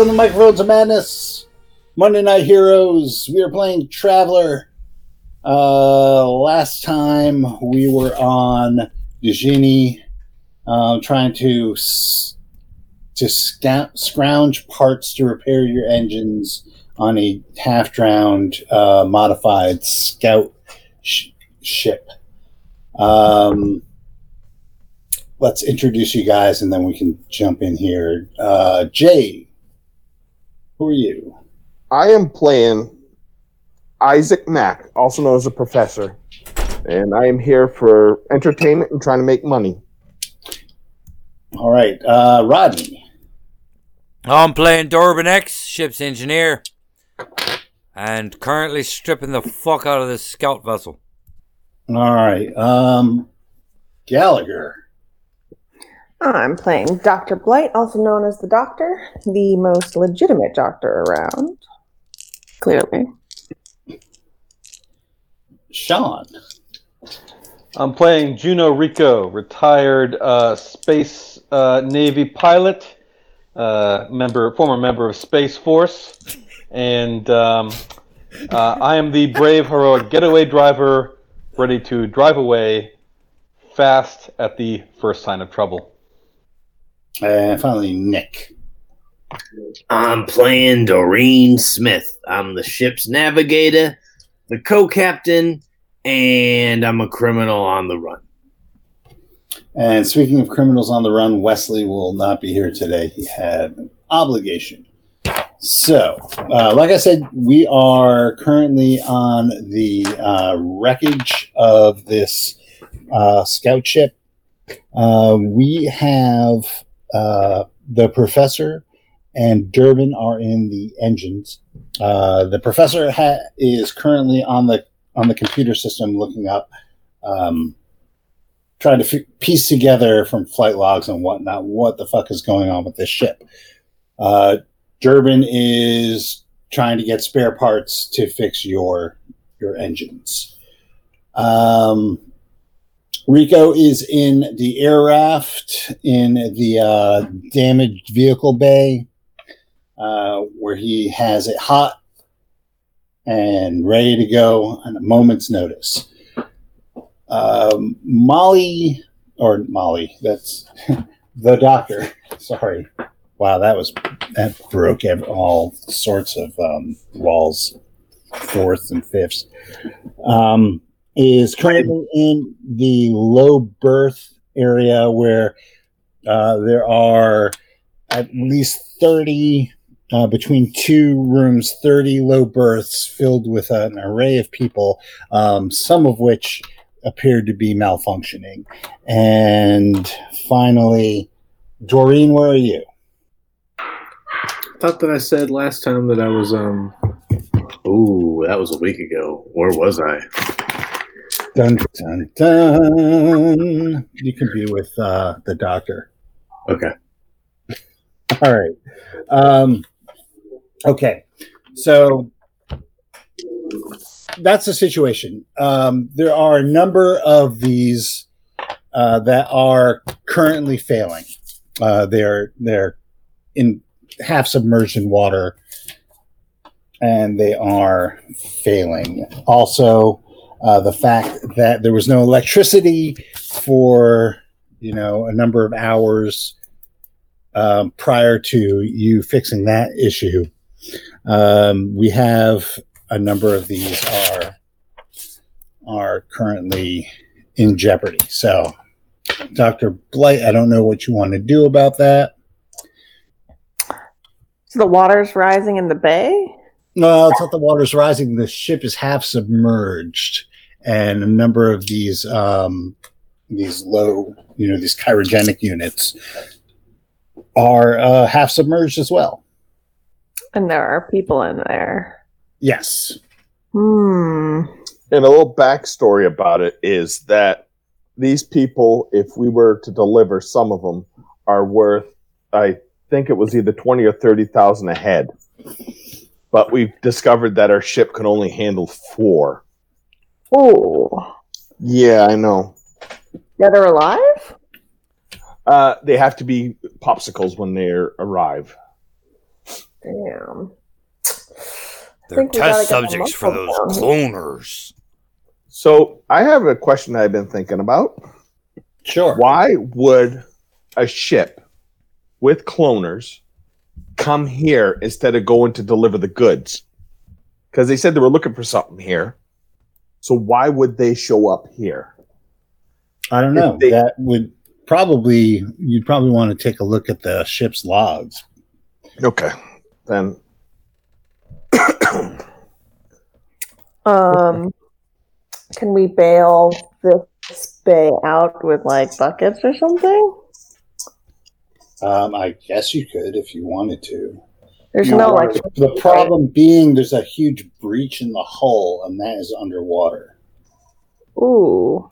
Welcome to Microphones of Madness, Monday Night Heroes. We are playing Traveller. Uh, last time we were on Eugenie, um, trying to s- to scout, scrounge parts to repair your engines on a half-drowned, uh, modified scout sh- ship. Um, let's introduce you guys, and then we can jump in here. Uh, Jay, who are you? I am playing Isaac Mack, also known as a professor, and I am here for entertainment and trying to make money. All right, uh, Rodney. I'm playing Durbin X, ship's engineer, and currently stripping the fuck out of this scout vessel. All right, um, Gallagher. I'm playing Dr. Blight, also known as the Doctor, the most legitimate doctor around. Clearly. Sean. I'm playing Juno Rico, retired uh, space uh, Navy pilot, uh, member, former member of Space Force, and um, uh, I am the brave, heroic getaway driver, ready to drive away fast at the first sign of trouble. And finally, Nick. I'm playing Doreen Smith. I'm the ship's navigator, the co captain, and I'm a criminal on the run. And speaking of criminals on the run, Wesley will not be here today. He had an obligation. So, uh, like I said, we are currently on the uh, wreckage of this uh, scout ship. Uh, we have uh, the professor and Durbin are in the engines. Uh, the professor ha- is currently on the on the computer system looking up. Um, trying to f- piece together from flight logs and whatnot what the fuck is going on with this ship. Uh, Durbin is trying to get spare parts to fix your your engines. Um, Rico is in the air raft in the uh, damaged vehicle bay, uh, where he has it hot and ready to go on a moment's notice um, Molly or Molly. That's the doctor. Sorry. Wow, that was that broke all sorts of um, walls, fourths and fifths. Um, is currently in the low berth area where uh, there are at least thirty. Uh, between two rooms, 30 low berths filled with an array of people, um, some of which appeared to be malfunctioning. And finally, Doreen, where are you? thought that I said last time that I was um Ooh, that was a week ago. Where was I? Dun dun dun. You can be with uh, the doctor. Okay. All right. Um, okay. So that's the situation. Um, there are a number of these uh, that are currently failing. Uh, they're they're in half submerged in water, and they are failing. Also, uh, the fact that there was no electricity for you know a number of hours um, prior to you fixing that issue. Um, we have a number of these are are currently in jeopardy. So, Dr. Blight, I don't know what you want to do about that. So the water's rising in the bay? No, it's not the water's rising. The ship is half submerged, and a number of these um, these low, you know, these cryogenic units are uh, half submerged as well. And there are people in there. Yes. Hmm. And a little backstory about it is that these people, if we were to deliver some of them, are worth, I think it was either twenty or thirty thousand a head. But we've discovered that our ship can only handle four. Oh. Yeah, I know. Yeah, they're alive? Uh, they have to be popsicles when they arrive. Damn. I They're think test subjects for those muscle down. cloners. So I have a question I've been thinking about. Sure. Why would a ship with cloners come here instead of going to deliver the goods? Because they said they were looking for something here. So why would they show up here? I don't know. They- that would probably you'd probably want to take a look at the ship's logs. Okay. Then Um, can we bail this bay out with like buckets or something? Um, I guess you could if you wanted to. There's You no like. the problem being there's a huge breach in the hull, and that is underwater. Ooh.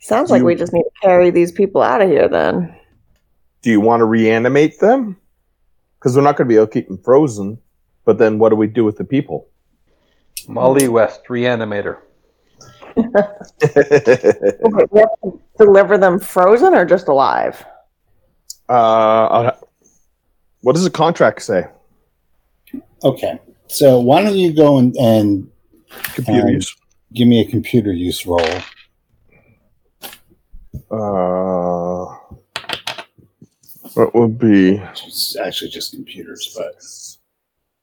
Sounds like You- we just need to carry these people out of here then. do you want to reanimate them? Because we're not going to be able to keep them frozen. But then what do we do with the people? Molly West, reanimator. Okay, we have to deliver them frozen or just alive? uh, I'll- what does the contract say? Okay, so why don't you go and, and Computer Um, use. give me a computer use roll? Uh, what would be It's actually just computers, but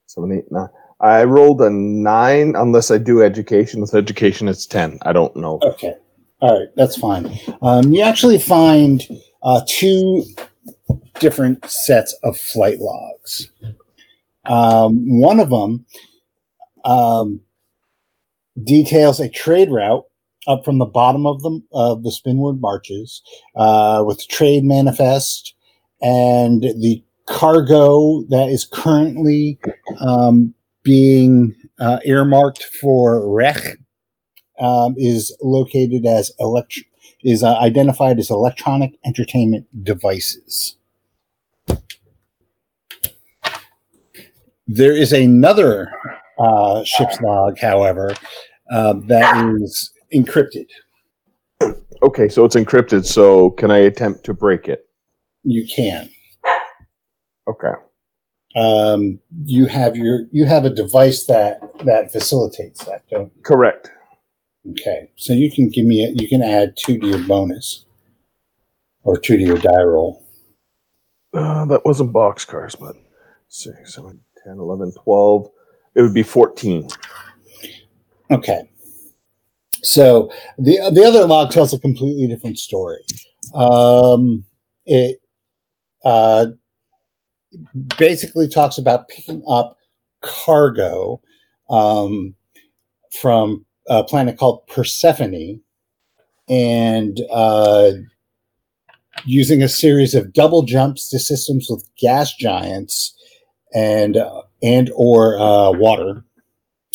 seven, eight, nine? I rolled a nine unless I do education. With education, it's ten. I don't know. okay, all right, that's fine. Um, you actually find uh, two different sets of flight logs. Um, one of them um, details a trade route up from the bottom of the of the Spinward Marches uh, with trade manifest and the cargo that is currently um, being uh, earmarked for Rech um, is located as elect is uh, identified as electronic entertainment devices. There is another uh, ship's log, however, uh, that is encrypted. Okay, so it's encrypted. So can I attempt to break it? You can. Okay. Um, you have your you have a device that that facilitates that. Don't you? Correct. Okay, so you can give me a, you can add two to your bonus or two to your die roll. Uh, that wasn't boxcars, but 6, 7, 10, 11, 12. It would be 14. Okay. So the the other log tells a completely different story. Um, it uh, basically talks about picking up cargo um, from a planet called Persephone and uh, using a series of double jumps to systems with gas giants and uh, and or uh, water.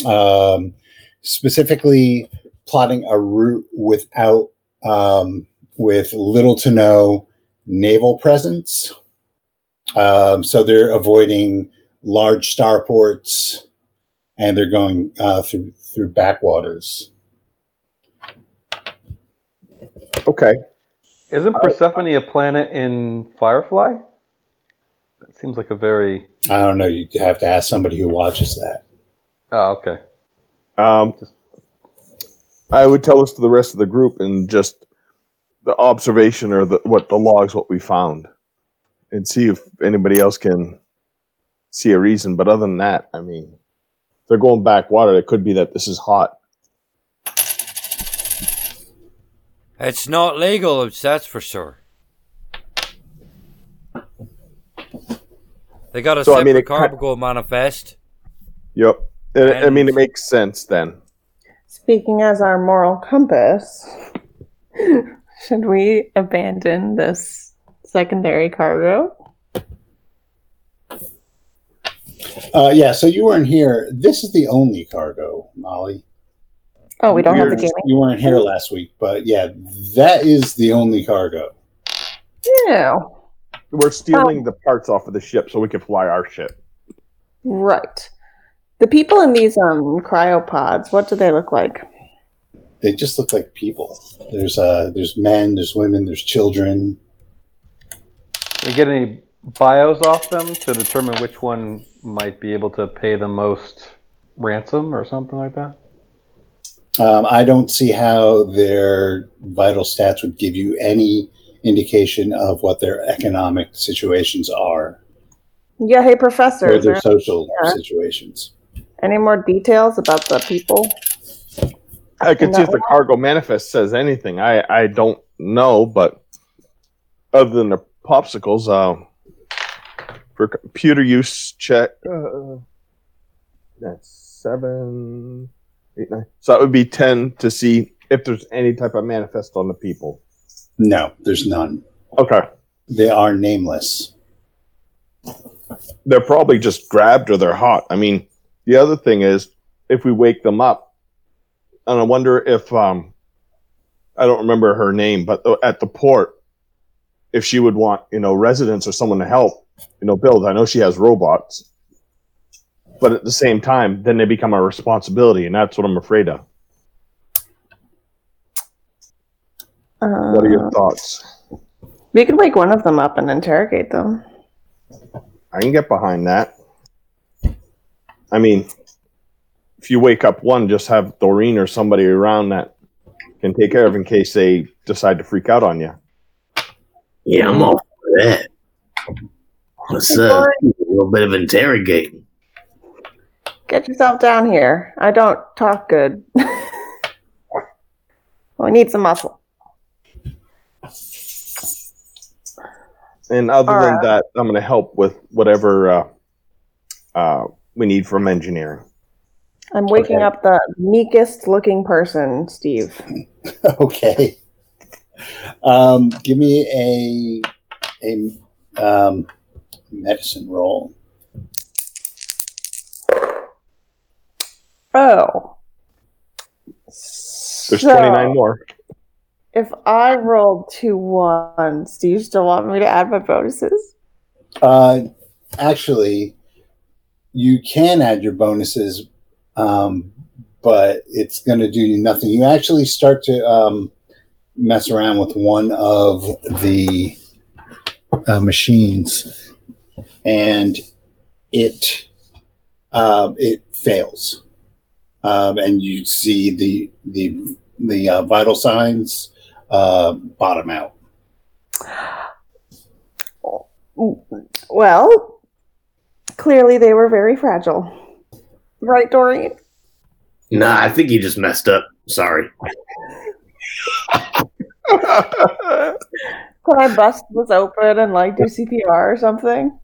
Um, specifically plotting a route without um, with little to no naval presence. Um, so they're avoiding large starports, and they're going uh, through through backwaters. Okay. Isn't Persephone a planet in Firefly? That seems like a very. I don't know. You have to ask somebody who watches that. Oh, okay. Um, I would tell us to the rest of the group and just the observation or the what the logs, what we found, and see if anybody else can see a reason. But other than that, I mean, if they're going backwater. It could be that this is hot. It's not legal, that's for sure. They got a So, I mean, it ki- cargo manifest. Yep. And, I mean, it makes sense then. Speaking as our moral compass, should we abandon this secondary cargo? Uh, yeah. So you weren't here. This is the only cargo, Molly. Oh, we don't have the You're- gaming. You weren't here last week, but yeah, that is the only cargo. No. We're stealing the parts off of the ship so we can fly our ship. Right. The people in these um cryopods, what do they look like? They just look like people. There's uh, there's men, there's women, there's children. They get any bios off them to determine which one might be able to pay the most ransom or something like that? Um, I don't see how their vital stats would give you any indication of what their economic situations are Yeah, hey, Professor. or their there social Yeah. situations. any more details about the people? I could see if the cargo manifest says anything. I I don't know, but other than the popsicles, uh, for computer use check, uh, that's seven, eight, nine. So that would be ten to see if there's any type of manifest on the people. No, there's none. Okay, They are nameless. they're probably just grabbed or they're hot. I mean, the other thing is if we wake them up, and I wonder if um, I don't remember her name, but at the port, if she would want you know residents or someone to help you know build. I know she has robots, but at the same time, then they become a responsibility, and that's what I'm afraid of. Uh, What are your thoughts? we could wake one of them up and interrogate them. I can get behind that. I mean, if you wake up one, just have Doreen or somebody around that can take care of in case they decide to freak out on you. Yeah, I'm all for that. What's up? A little bit of interrogating. Get yourself down here. I don't talk good. we need some muscle. And other All than right. that, I'm going to help with whatever uh, uh, we need from engineering. I'm waking Okay. up the meekest looking person, Steve. okay. Um, give me a a um, medicine roll. Oh. There's So, 29 more. If I rolled two ones, do you still want me to add my bonuses? Uh, actually, you can add your bonuses, um, but it's going to do you nothing. You actually start to um, mess around with one of the uh, machines, and it uh, it fails, um, and you see the the the uh, vital signs uh, bottom out. Well, clearly they were very fragile. Right, Doreen? Nah, I think you just messed up. Sorry. Could I bust this open and like do CPR or something?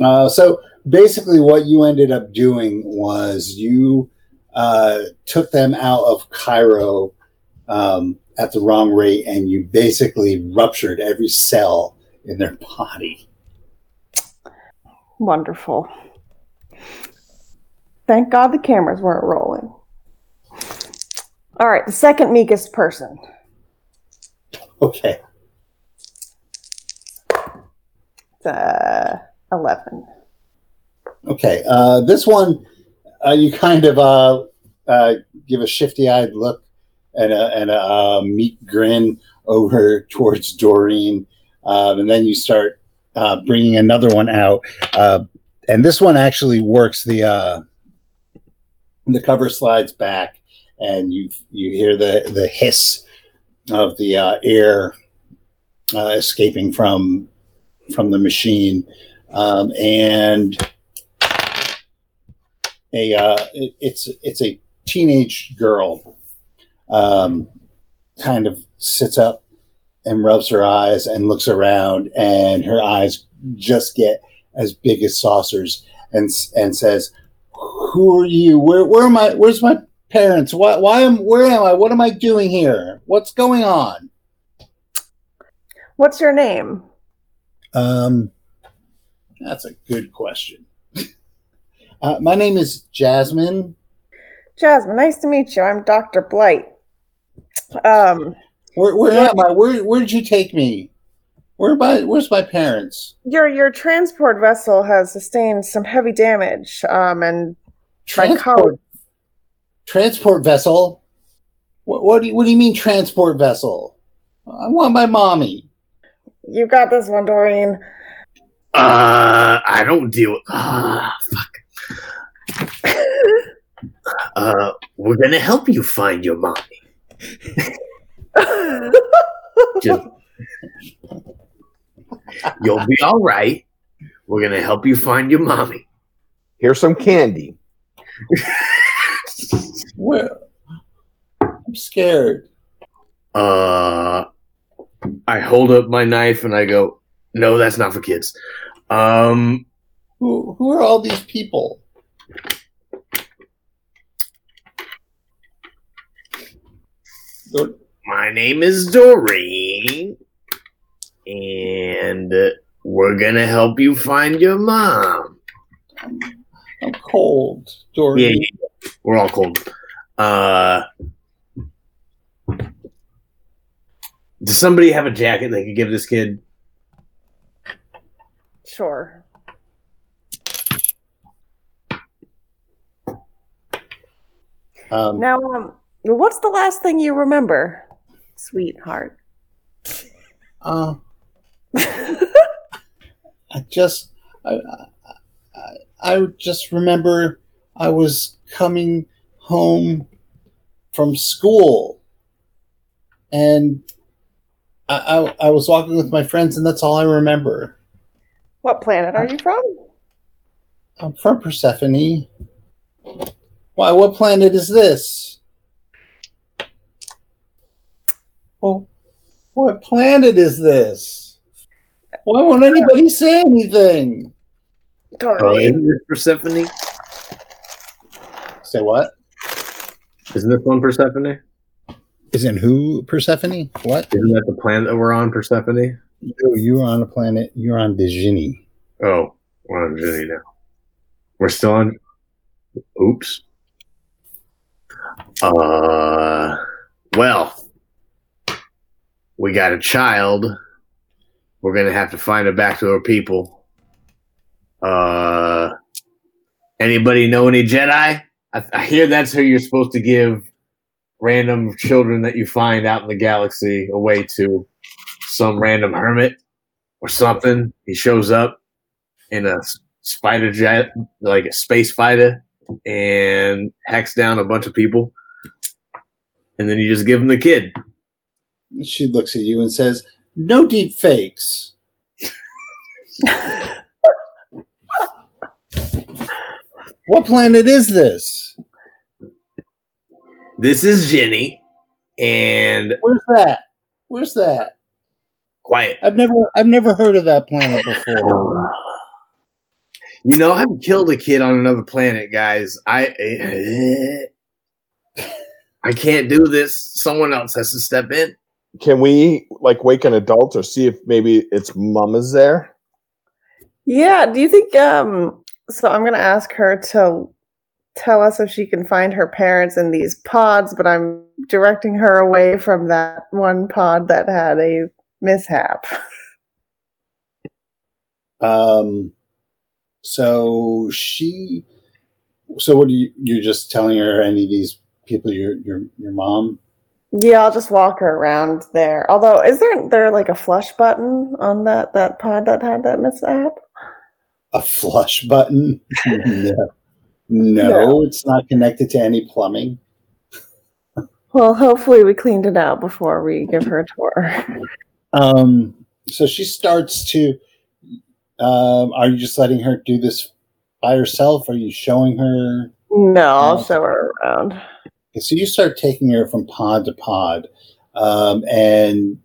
Uh, so basically, what you ended up doing was you uh, took them out of cryo um, at the wrong rate, and you basically ruptured every cell in their body. Wonderful. Thank God the cameras weren't rolling. All right, the second meekest person. Okay. It's, uh, 11. Okay. Uh, this one, uh, you kind of uh, uh, give a shifty-eyed look and a, and a uh, meek grin over towards Doreen, um, and then you start uh, bringing another one out. Uh, and this one actually works. The the cover slides back, and you you hear the the hiss of the air escaping from from the machine, um, and a uh, it, it's it's a teenage girl, um, kind of sits up and rubs her eyes and looks around, and her eyes just get as big as saucers, and and says, "Who are you? Where where am I? Where's my parents? Why why am where am I? What am I doing here? What's going on?" What's your name? Um, that's a good question. Uh, my name is Jasmine. Jasmine, nice to meet you. I'm Dr. Blight. Um, Where, where am I? Where, where did you take me? Where my, where's my parents? your your transport vessel has sustained some heavy damage, um, and Transport, transport vessel. What, what do you, what do you mean transport vessel? I want my mommy. You got this one, Doreen. Uh, I don't deal with. Ah, fuck. Uh, we're gonna help you find your mommy. Just, you'll be all right. We're gonna help you find your mommy. Here's some candy. Where? I'm scared. Uh, I hold up my knife and I go, "No, that's not for kids." Um, Who who are all these people? Dor- my name is Doreen, and we're gonna help you find your mom. I'm cold, Dory. Yeah, yeah, yeah. we're all cold. Uh, does somebody have a jacket they could give this kid? Sure. Um, Now, um, what's the last thing you remember, sweetheart? uh, I just, I, I, I just remember I was coming home from school, and I, I, I was walking with my friends, and that's all I remember. What planet are you from? I'm from Persephone. Why? What planet is this? Well, what planet is this? Why won't anybody say anything? Oh, isn't this Persephone? Say what? Isn't this one Persephone? Isn't who Persephone? What? Isn't that the planet that we're on, Persephone? No, you're on a planet. You're on Digini. Oh, we're on Ginny now. We're still on. Oops. Uh, well, we got a child. We're gonna have to find her back to her people. Uh, anybody know any Jedi? I, I hear that's who you're supposed to give random children that you find out in the galaxy away to some random hermit or something. He shows up in a spider jet, like a space fighter, and hacks down a bunch of people. And then you just give him the kid. She looks at you and says, "No deep fakes." what planet is this? This is Jenny, and Where's that? Where's that? quiet. I've never I've never heard of that planet before. You know, I've killed a kid on another planet, guys. I I can't do this. Someone else has to step in. Can we like wake an adult or see if maybe its mom is there? Yeah, do you think um so I'm going to ask her to tell us if she can find her parents in these pods, but I'm directing her away from that one pod that had a mishap. Um so she so what are you you're just telling her any of these people your your your mom? Yeah, I'll just walk her around there. Although, is there there like a flush button on that that pod that had that mishap? A flush button? no. No, it's not connected to any plumbing. Well, hopefully we cleaned it out before we give her a tour. Um, so she starts to. Um, are you just letting her do this by herself? Are you showing her? No, I'll show her around. Okay, so you start taking her from pod to pod, um, and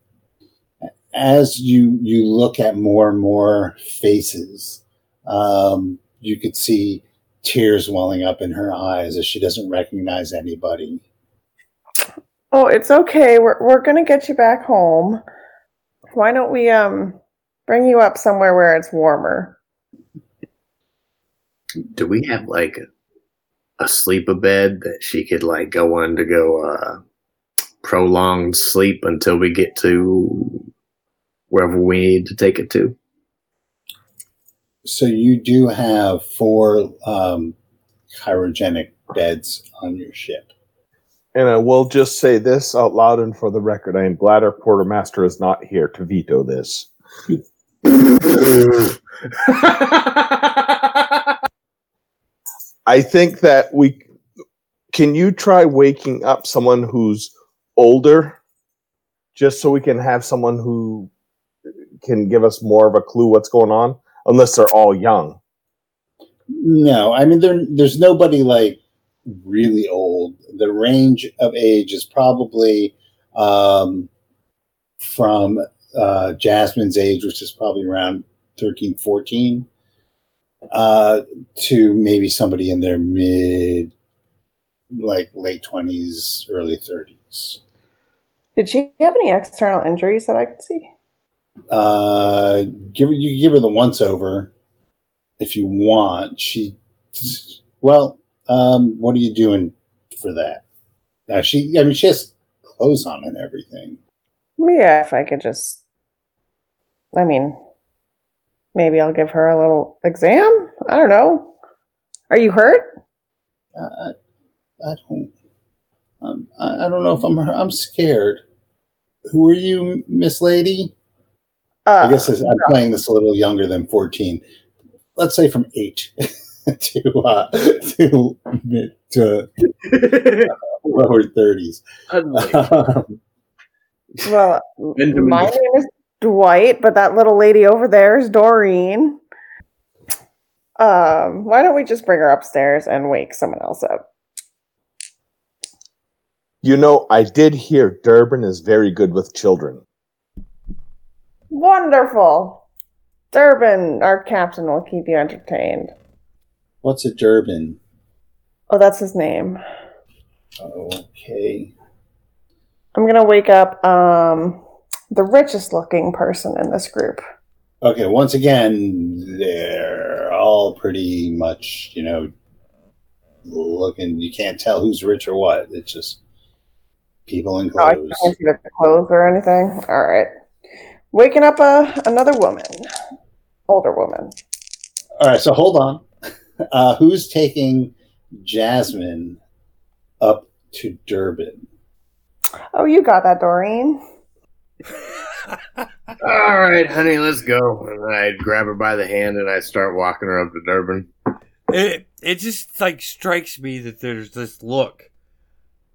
as you you look at more and more faces, um, you could see tears welling up in her eyes as she doesn't recognize anybody. Oh, it's okay. We're we're gonna get you back home. Why don't we um bring you up somewhere where it's warmer? Do we have like a, a sleep a bed that she could like go on to go uh prolonged sleep until we get to wherever we need to take it to? So you do have four um, cryogenic beds on your ship. And I will just say this out loud and for the record. I am glad our quartermaster is not here to veto this. I think that we can you try waking up someone who's older just so we can have someone who can give us more of a clue what's going on unless they're all young. No, I mean there, there's nobody like really old. The range of age is probably um, from uh, Jasmine's age, which is probably around 13, 14, uh, to maybe somebody in their mid, like late 20s, early 30s. Did she have any external injuries that I could see? Uh, give her, you give her the once over if you want. She, well, um, what are you doing for that? Now she, I mean, she has clothes on and everything. Yeah, if I could just. I mean, maybe I'll give her a little exam. I don't know. Are you hurt? I, I don't. Um, I, I don't know if I'm. I'm scared. Who are you, Miss Lady? Uh, I guess I'm playing this a little younger than 14. Let's say from eight to uh, to mid to lower 30s. Um, well, my name is Dwight, but that little lady over there is Doreen. Um, why don't we just bring her upstairs and wake someone else up? You know, I did hear Durbin is very good with children. Wonderful. Durbin, our captain, will keep you entertained. What's a Durbin? Oh, that's his name. Okay. I'm gonna wake up um the richest looking person in this group. Okay, once again, they're all pretty much, you know, looking. You can't tell who's rich or what. It's just people in Oh, I clothes. can't see the clothes or anything. All right. Waking up a another woman, older woman. All right, so hold on. Uh, who's taking Jasmine up to Durbin? Oh, you got that, Doreen. All right, honey, let's go. And I grab her by the hand and I start walking her up to Durbin. It it just like strikes me that there's this look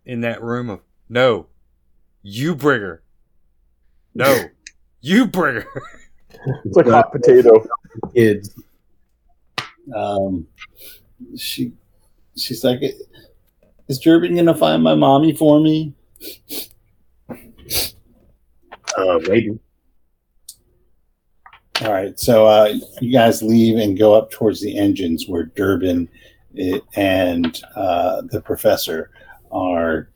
in that room of no, you bring her. No, you bring her. It's like hot potato. Kids. Um, she, she's like, "Is Durbin gonna find my mommy for me?" Uh, maybe. All right, so uh, you guys leave and go up towards the engines where Durbin and uh, the professor are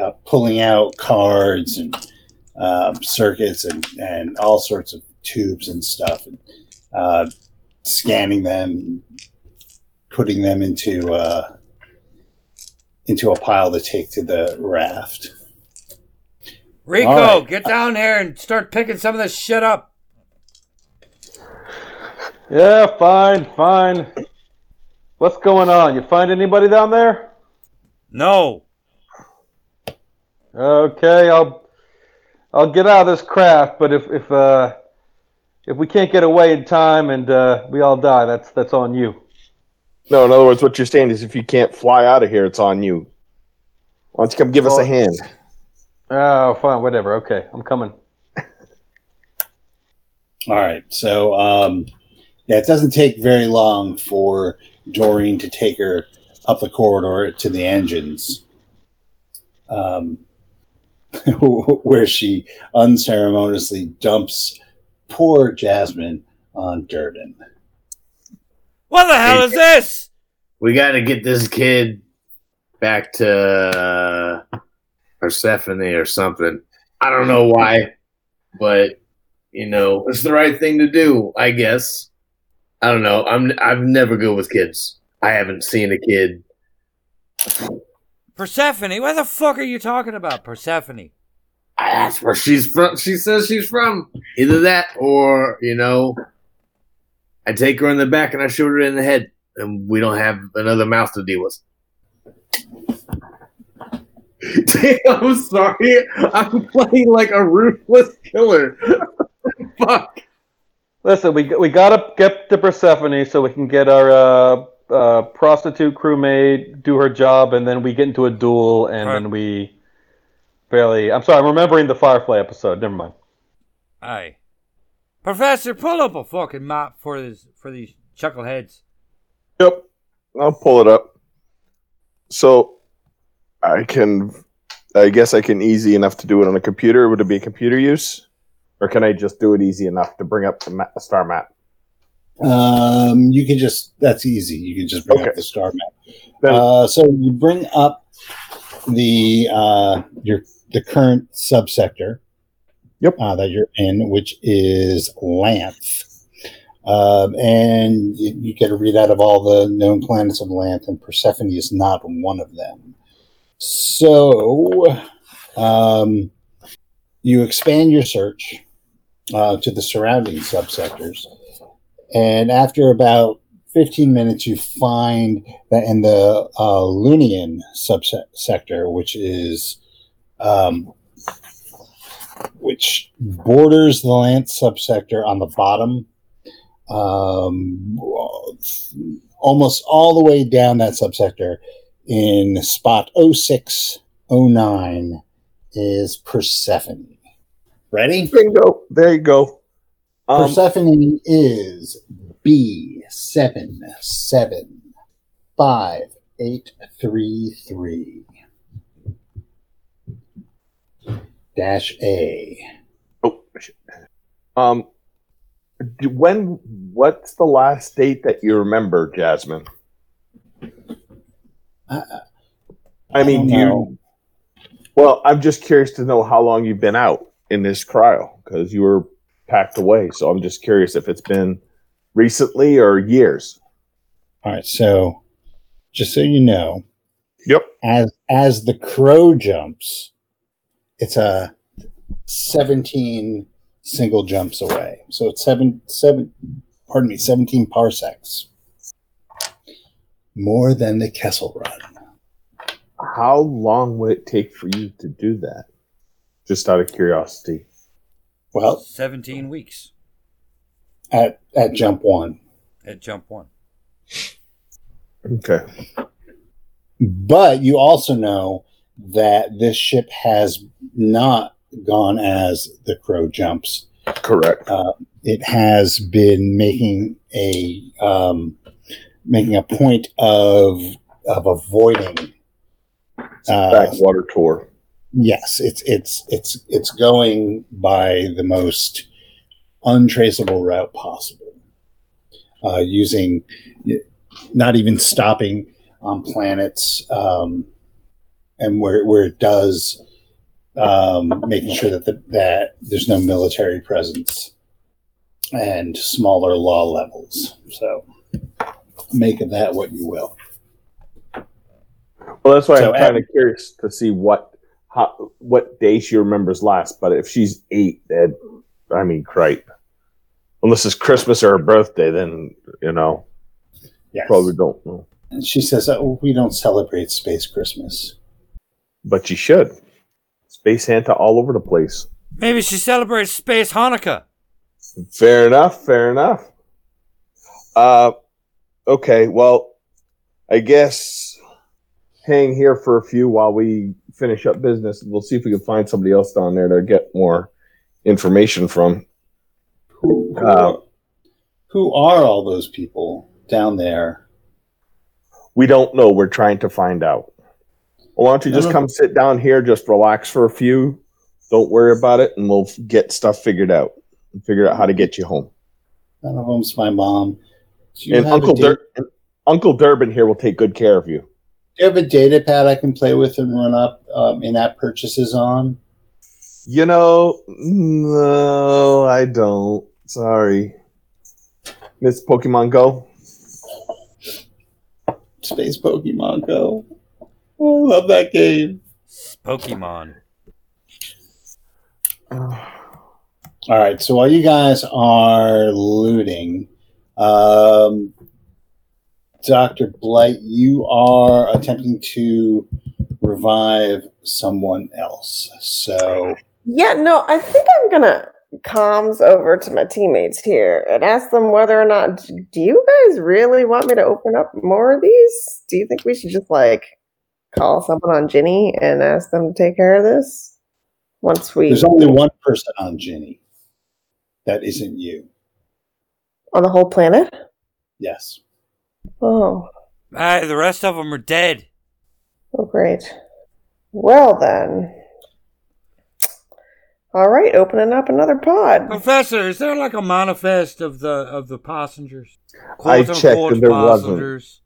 uh, pulling out cards and um, circuits and, and all sorts of tubes and stuff, and uh, scanning them, putting them into uh, into a pile to take to the raft. Rico, All right. get down here and start picking some of this shit up. Yeah, fine, fine. What's going on? You find anybody down there? No. Okay, I'll I'll get out of this craft, but if if uh if we can't get away in time and uh, we all die, that's that's on you. No, in other words, what you're saying is if you can't fly out of here, it's on you. Why don't you come give us a hand? Oh, fine, whatever. Okay, I'm coming. All right. So, um, yeah, it doesn't take very long for Doreen to take her up the corridor to the engines, um, where she unceremoniously dumps poor Jasmine on Durden. What the hell is this? We got to get this kid back to uh, Persephone or something. I don't know why, but you know, it's the right thing to do, I guess. I don't know. I'm I'm never good with kids. I haven't seen a kid. Persephone? What the fuck are you talking about, Persephone? That's where she's from. She says she's from. Either that or you know, I take her in the back and I shoot her in the head, and we don't have another mouth to deal with. Damn, I'm sorry. I'm playing like a ruthless killer. fuck? Listen, we we gotta get to Persephone so we can get our uh, uh, prostitute crewmate do her job, and then we get into a duel, and Right. then we barely. I'm sorry, I'm remembering the Firefly episode. Never mind. Aye. Professor, pull up a fucking map for this for these chuckleheads. Yep. I'll pull it up. So I can I guess I can easy enough to do it on a computer. Would it be a computer use? Or can I just do it easy enough to bring up the ma- star map? Um, you can just that's easy. You can just bring Okay. up the star map. Then Uh, so you bring up the uh, your the current subsector. Yep. Uh, that you're in, which is Lanth, um, and you, you get a readout of all the known planets of Lanth, and Persephone is not one of them. So, um, you expand your search uh, to the surrounding subsectors, and after about 15 minutes, you find that in the uh, Lunion subsector, which is um, which borders the Lanth subsector on the bottom, um, almost all the way down that subsector in spot 0609 is Persephone. Ready? bingo. There you go. Um, Persephone is B seven seven five eight three three dash A. oh, shit. um when what's the last date that you remember, Jasmine? I- I mean, don't you. Well, I'm just curious to know how long you've been out in this cryo because you were packed away. So I'm just curious if it's been recently or years. All right, so just so you know, Yep. as as the crow jumps, it's a seventeen single jumps away. So it's seven seven. Pardon me, seventeen parsecs. More than the Kessel Run. How long would it take for you to do that? Just out of curiosity. Well, Seventeen weeks at at jump one, at jump one. Okay. but you also know that this ship has not gone as the crow jumps. Correct. it has been making a um, making a point of of avoiding. Uh, Backwater tour. yes, it's it's it's it's going by the most untraceable route possible, uh, using not even stopping on planets, um, and where where it does, um, making sure that the, that there's no military presence and smaller law levels. So make of that what you will. Well, that's why So I'm kind of curious to see what how, what day she remembers last. But if she's eight, then I mean, cripe. Unless it's Christmas or her birthday, then you know Yes. probably don't know. And she says, oh, "We don't celebrate Space Christmas." But you should. Space Santa all over the place. Maybe she celebrates Space Hanukkah. Fair enough. Fair enough. Uh, okay. Well, I guess hang here for a few while we finish up business. We'll see if we can find somebody else down there to get more information from. Who, who, Uh, who are all those people down there? We don't know. We're trying to find out. Well, why don't you just come sit down here, just relax for a few. Don't worry about it, and we'll get stuff figured out. and Figure out how to get you home. None of them's my mom. Do And Uncle a da- Dur- and Uncle Durbin here will take good care of you. do you have a data pad I can play with and run up um, in-app purchases on? You know, no, I don't. Sorry. Miss Pokemon Go? Space Pokemon Go. Oh, I love that game. Pokemon. All right, so while you guys are looting, um, Dr. Blight, you are attempting to revive someone else. So, Yeah, no, I think I'm gonna comms over to my teammates here and ask them whether or not do you guys really want me to open up more of these? Do you think we should just like call someone on Ginny and ask them to take care of this? Once we There's only one person on Ginny. That isn't you. On the whole planet? Yes. Oh, Ah, the rest of them are dead. oh great. Well then. All right, opening up another pod. Professor, is there like a manifest of the of the passengers? I checked unquote, and there wasn't.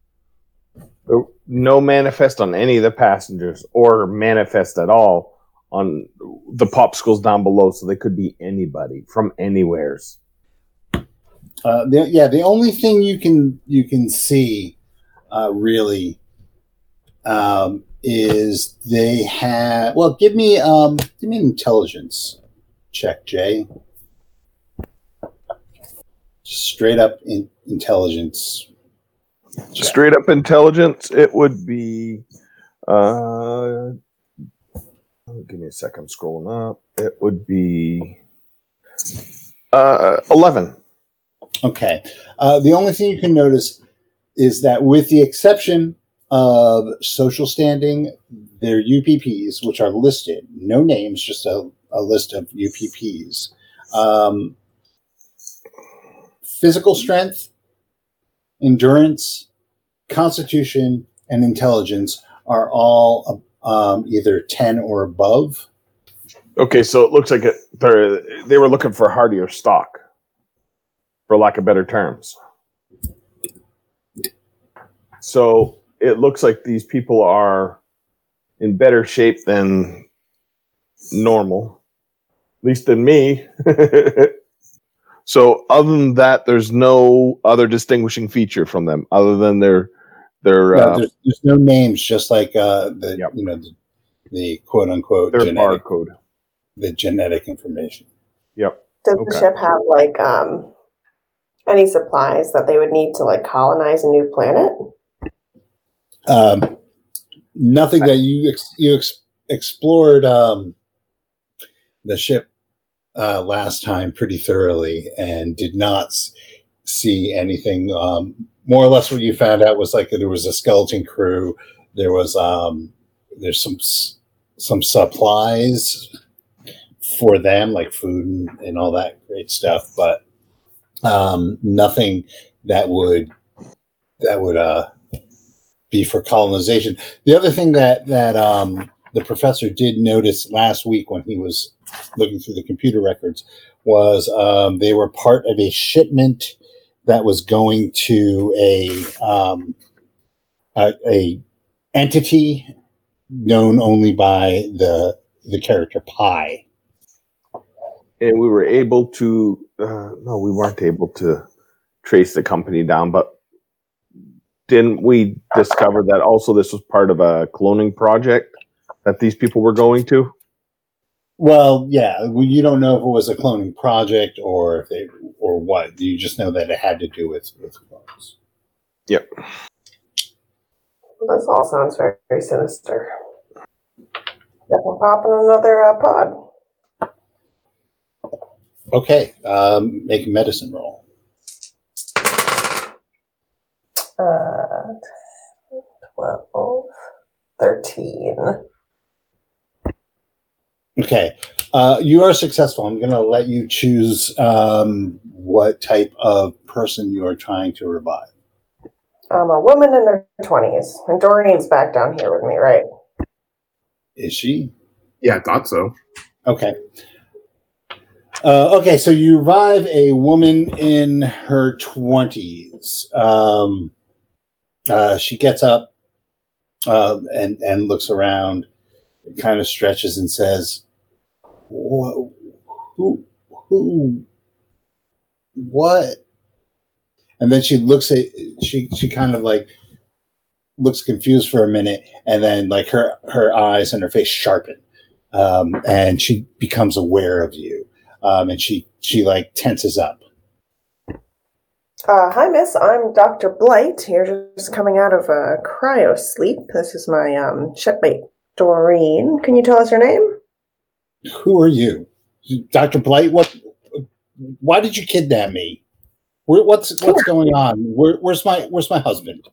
No manifest on any of the passengers or manifest at all on the popsicles down below, so they could be anybody from anywheres. Uh, the, yeah, the only thing you can you can see uh, really um, is they have. Well, give me um, give me an intelligence check, Jay. Straight up in, intelligence. check. Straight up intelligence, it would be. Uh, give me a second. I'm scrolling up. It would be uh, eleven. Okay. Uh, the only thing you can notice is that, with the exception of social standing, their UPPs, which are listed, no names, just a, a list of UPPs. Um, physical strength, endurance, constitution, and intelligence are all um, either 10 or above. Okay, so it looks like it, they were looking for hardier stock, for lack of better terms. So it looks like these people are in better shape than normal, at least than me. so other than that, there's no other distinguishing feature from them other than their their No, uh, there's, there's no names, just like uh, the Yep. you know the, the quote unquote their genetic barcode. the genetic information. Yep. Does Okay. the ship have like um any supplies that they would need to like colonize a new planet? Um, nothing that you ex- you ex- explored um, the ship uh, last time pretty thoroughly and did not s- see anything. Um, more or less, what you found out was like there was a skeleton crew. There was um, there's some s- some supplies for them, like food and, and all that great stuff, but um, nothing that would that would uh, be for colonization. The other thing that that um, the professor did notice last week when he was looking through the computer records was um, they were part of a shipment that was going to a um, a, a entity known only by the the character Pi. And we were able to uh, no we weren't able to trace the company down but didn't we discover that also this was part of a cloning project that these people were going to Well, yeah, well, you don't know if it was a cloning project or if they or what. You just know that it had to do with with clones. yep This all sounds very, very sinister. Definitely popping another uh, pod. Okay, um, make a medicine roll. Uh, 12, 13. Okay, uh, you are successful. I'm going to let you choose um, what type of person you are trying to revive. I'm a woman in their 20s. And Doreen's back down here with me, right? Is she? Yeah, I thought so. Okay. Uh, okay, so you revive a woman in her 20s. Um, uh, she gets up uh, and, and looks around, kind of stretches and says, Who, who, what? And then she looks at, she, she kind of like looks confused for a minute and then like her, her eyes and her face sharpen um, and she becomes aware of you, um, and she she like tenses up. Uh, hi, miss. I'm Dr. Blight. You're just coming out of a cryo sleep. This is my um, shipmate, Doreen. Can you tell us your name? Who are you, Doctor Blight? What why did you kidnap me? Where, what's what's going on? Where, where's my where's my husband?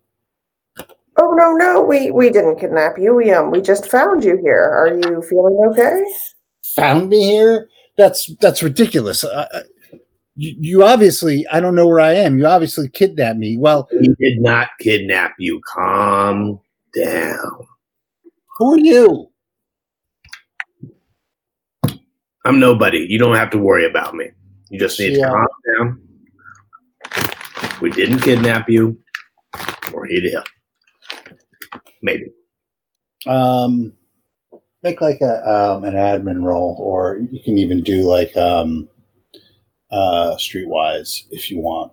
Oh no, no, we we didn't kidnap you. We um we just found you here. Are you feeling okay? Found me here? That's that's ridiculous. I, I, you, you obviously I don't know where I am. You obviously kidnapped me. Well, He did not kidnap you. Calm down. who are you? I'm nobody. You don't have to worry about me. You just need Yeah. to calm down. We didn't kidnap you, or he'd help. Maybe. Um, make like a um, an admin role, or you can even do like um, uh, Streetwise if you want.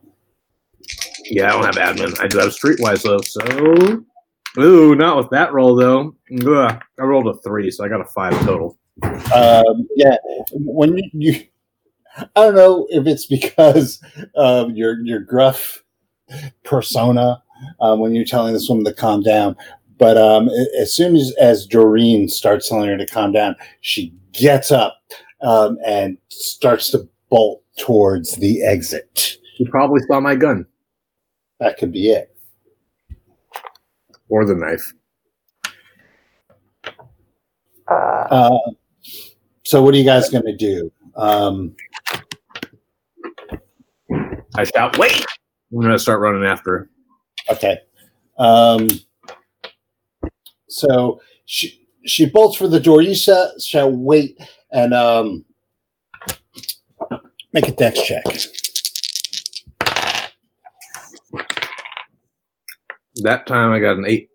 Yeah, I don't have admin. I do have streetwise though. So, ooh, not with that roll though. Ugh, I rolled a three, so I got a five total. Um, yeah, when you, you, I don't know if it's because of your your gruff persona um, when you're telling this woman to calm down, but um, as soon as as Doreen starts telling her to calm down, she gets up um, and starts to bolt towards the exit. You probably saw my gun That could be it. or the knife. Uh, Uh, so, what are you guys going to do? Um, I shout, "Wait!" I'm gonna start running after. her. Okay. Um, so she she bolts for the door. You shall, shall wait and um, make a dex check. That time I got an eight.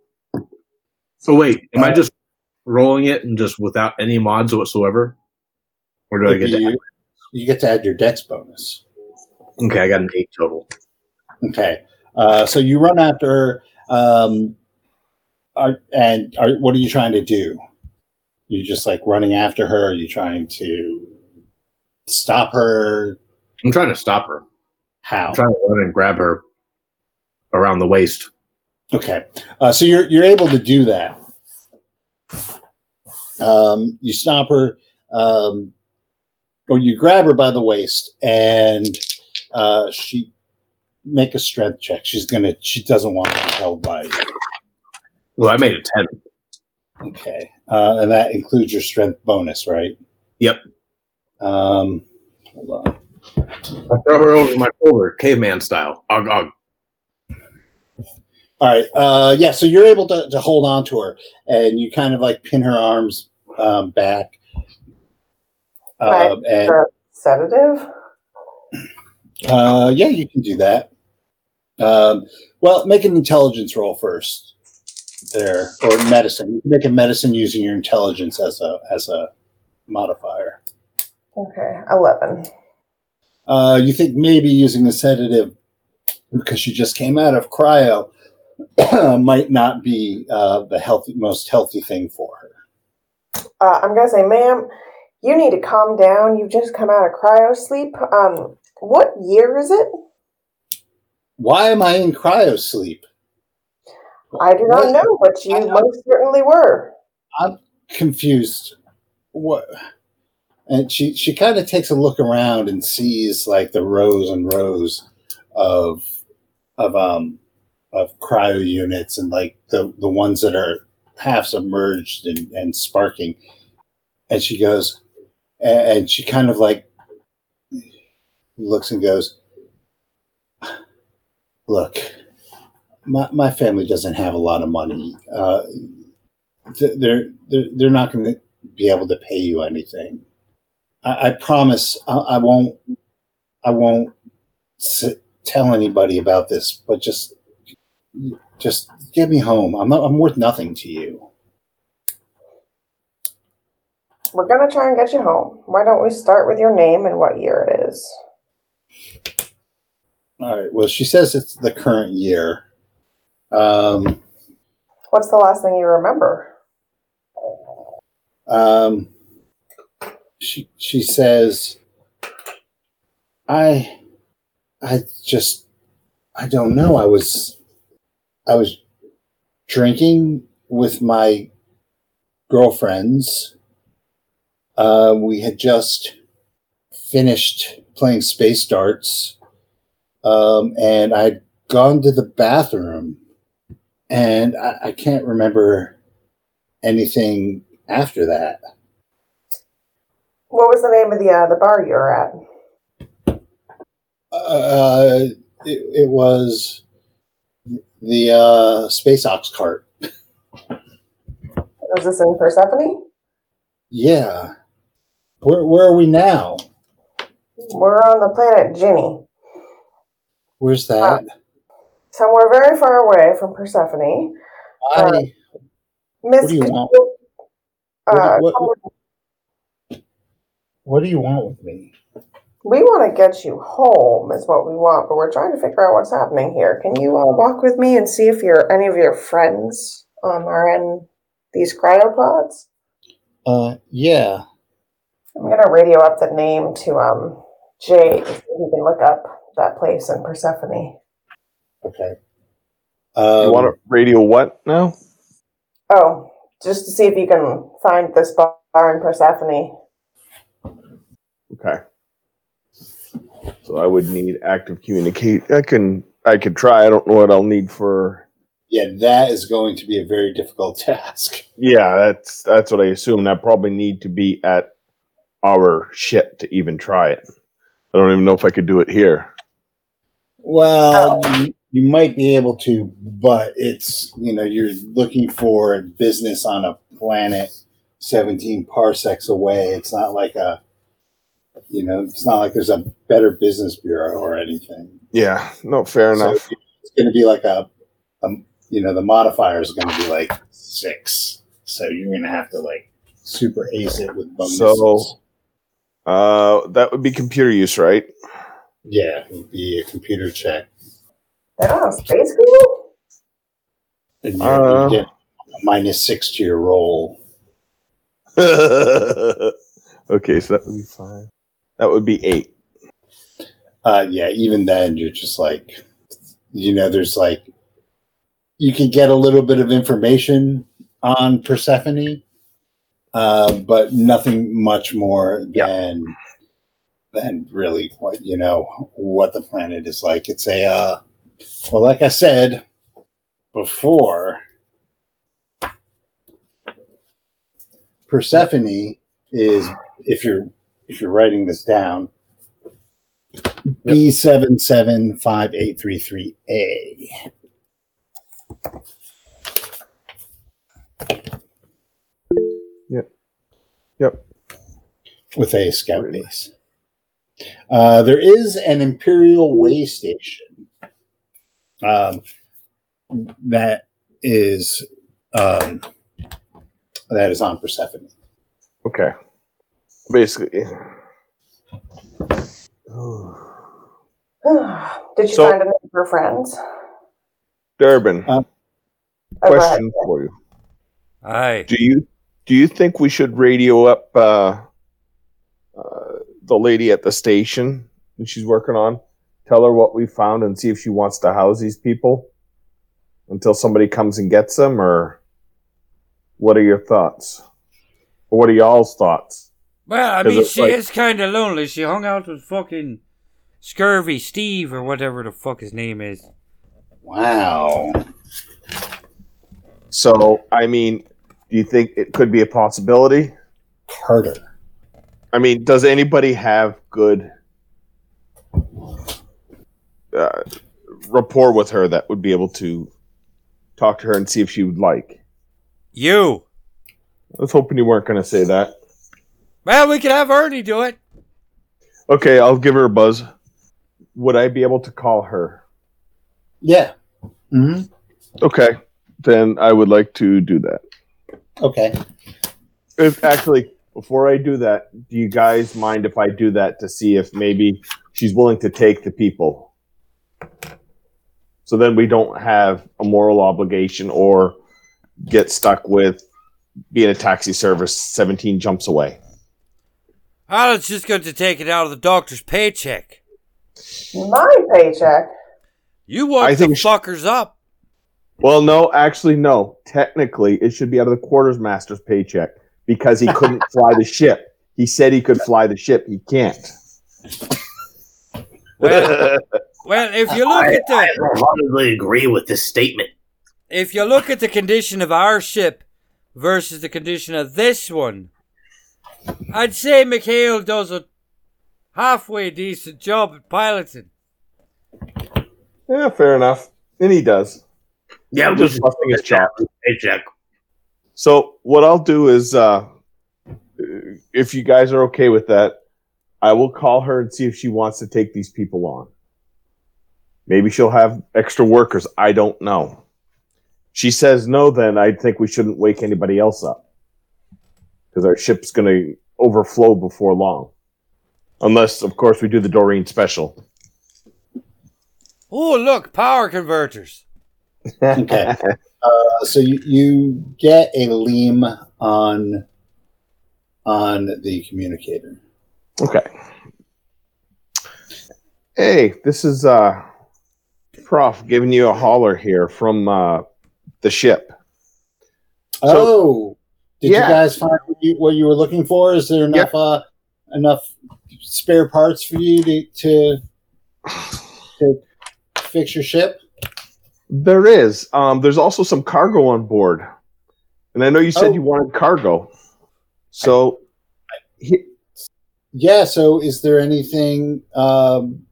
So wait, am I just rolling it and just without any mods whatsoever, or do I get to? you, you get to add your dex bonus. Okay, I got an eight total. Okay. Uh, so you run after her, um, are, and are, what are you trying to do? You're just like running after her? Are you trying to stop her? I'm trying to stop her. How? I'm trying to run and grab her around the waist. Okay, uh, so you're you're able to do that. Um, you stop her, um, or you grab her by the waist, and uh, she make a strength check. She's gonna. She doesn't want to be held by you. Well, I made a ten. Okay, uh, and that includes your strength bonus, right? Yep. Um, hold on. I throw her over my shoulder, caveman style. Ugh, ugh. All right. Uh, yeah. So you're able to, to hold on to her, and you kind of like pin her arms um, back. Right. Um, and uh, sedative. Uh, yeah, you can do that. Um, well, make an intelligence roll first. There or medicine. You can make a medicine using your intelligence as a as a modifier. Okay, eleven. Uh, you think maybe using a sedative because she just came out of cryo might not be uh, the healthy most healthy thing for her. Uh, I'm gonna say, ma'am, you need to calm down. You've just come out of cryo sleep. Um, what year is it? Why am I in cryo sleep? I do not know, but you most certainly were. I'm confused. What? And she she kind of takes a look around and sees like the rows and rows of of um of cryo units and like the the ones that are half submerged and, and sparking. And she goes, and, and she kind of like looks and goes, "Look, my my family doesn't have a lot of money. Uh, they're they're they're not going to be able to pay you anything. I, I promise I, I won't I won't s- tell anybody about this. But just just get me home. I'm not, I'm worth nothing to you. We're gonna try and get you home. Why don't we start with your name and what year it is? All right. Well, she says it's the current year. Um, What's the last thing you remember? um, she she says, I I just I don't know. I was I was drinking with my girlfriends. Uh, we had just finished playing Space Darts, um, and I'd gone to the bathroom, and I, I can't remember anything after that. What was the name of the uh, the bar you were at? Uh, it, it was the uh, Space Ox cart. Was this in Persephone? Yeah. Where, where are we now? We're on the planet Ginny, Where's that? Somewhere very far away from Persephone. I, Miss, What do you could want? uh, What- what- what do you want with me? we want to get you home, is what we want, but we're trying to figure out what's happening here. Can you uh, walk with me and see if your any of your friends um, are in these cryopods? Uh, yeah. I'm gonna radio up the name to um Jay so he can look up that place in Persephone. Okay. Um, you want to radio what now? Oh, just to see if you can find this bar in Persephone. Okay. So I would need active communicate. I can I could try. I don't know what I'll need for. Yeah, that is going to be a very difficult task. Yeah, that's that's what I assume. I probably need to be at our ship to even try it. I don't even know if I could do it here. Well, you, you might be able to, but it's, you know, you're looking for business on a planet 17 parsecs away. It's not like a, you know, it's not like there's a better business bureau or anything. Yeah, no, fair So enough. it's going to be like a, a, you know, the modifier is going to be like six. So you're going to have to like super ace it with bonuses. So- Uh, that would be computer use, right? yeah, it would be a computer check. They don't space Google? And you, Uh. you get a minus six to your roll. okay, so that would be five. That would be eight. Uh, yeah, even then, you're just like, you know, there's like, you can get a little bit of information on Persephone, uh, but nothing much more Yeah. than than really what you know what the planet is like. It's a uh, well, like I said before, Persephone is if you're if you're writing this down. B seven seven five eight three three A. Yep. Yep. With a scout base. Uh, there is an Imperial way station um, that is um, that is on Persephone. Okay. Basically. Did you So- find any of your friends? Durbin, Uh, Oh, question for you. Hi. Do you do you think we should radio up uh, uh, the lady at the station that she's working on? Tell her what we found and see if she wants to house these people until somebody comes and gets them, or what are your thoughts? Or what are y'all's thoughts? Well, i mean, she like- is kind of lonely. She hung out with fucking Scurvy Steve or whatever the fuck his name is. Wow. So, I mean, do you think it could be a possibility? Carter. I mean, does anybody have good uh, rapport with her that would be able to talk to her and see if she would like? You. I was hoping you weren't going to say that. Well, we could have Ernie do it. Okay, I'll give her a buzz. Would I be able to call her? Yeah. hmm Okay, then I would like to do that. Okay. If actually, before I do that, do you guys mind if I do that to see if maybe she's willing to take the people? So then we don't have a moral obligation or get stuck with being a taxi service 17 jumps away. I was just going to take it out of the doctor's paycheck. My paycheck. You woke I the think sh- fuckers up. Well, no, actually, no. Technically, it should be out of the quarters master's paycheck because he couldn't fly the ship. He said he could fly the ship. He can't. Well, well, if you look I, at I the wholeheartedly agree with this statement. if you look at the condition of our ship versus the condition of this one, I'd say Mikhail does a halfway decent job at piloting. Yeah, fair enough. And he does. Yeah, I'm just should busting his chop. paycheck. So what I'll do is, uh, if you guys are okay with that, I will call her and see if she wants to take these people on. Maybe she'll have extra workers. I don't know. She says no, then I think we shouldn't wake anybody else up because our ship's going to overflow before long, unless, of course, we do the Doreen special. Oh, look, power converters. Okay. Uh, so you, you get a leam on on the communicator. Okay. Hey, this is uh Prof giving you a holler here from uh the ship. oh, did yeah. you guys find what you, what you were looking for? Is there enough uh, enough spare parts for you to to, to fix your ship? There is. Um there's also some cargo on board. And I know you said Oh. you wanted cargo. So he, Yeah. So, is there anything um,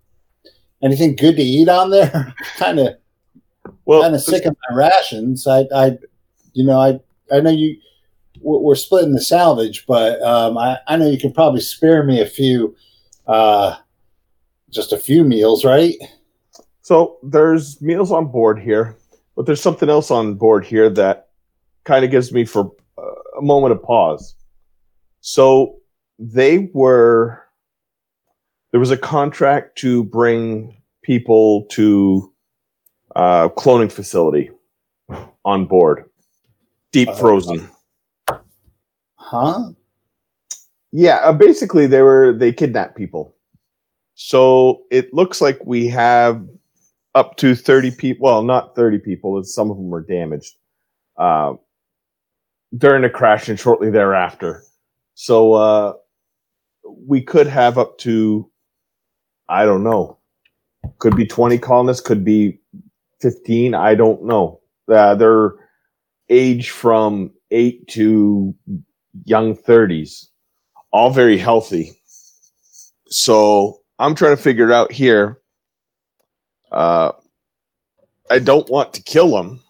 anything good to eat on there? kind of well kind of sick of my rations. I, I, you know, I, I know you. We're, we're splitting the salvage, but um, I, I know you can probably spare me a few, uh, just a few meals, right? So there's meals on board here, but there's something else on board here that kind of gives me for uh, a moment of pause. So they were there was a contract to bring people to uh, cloning facility on board, deep Uh, frozen. Huh? Yeah, uh, basically they were they kidnapped people. So it looks like we have up to 30 people, well, not 30 people, some of them were damaged uh, during the crash and shortly thereafter. So uh, we could have up to I don't know. Could be 20 colonists, could be 15, I don't know. Uh, they're age from 8 to young 30s all very healthy. So I'm trying to figure it out here. Uh, I don't want to kill them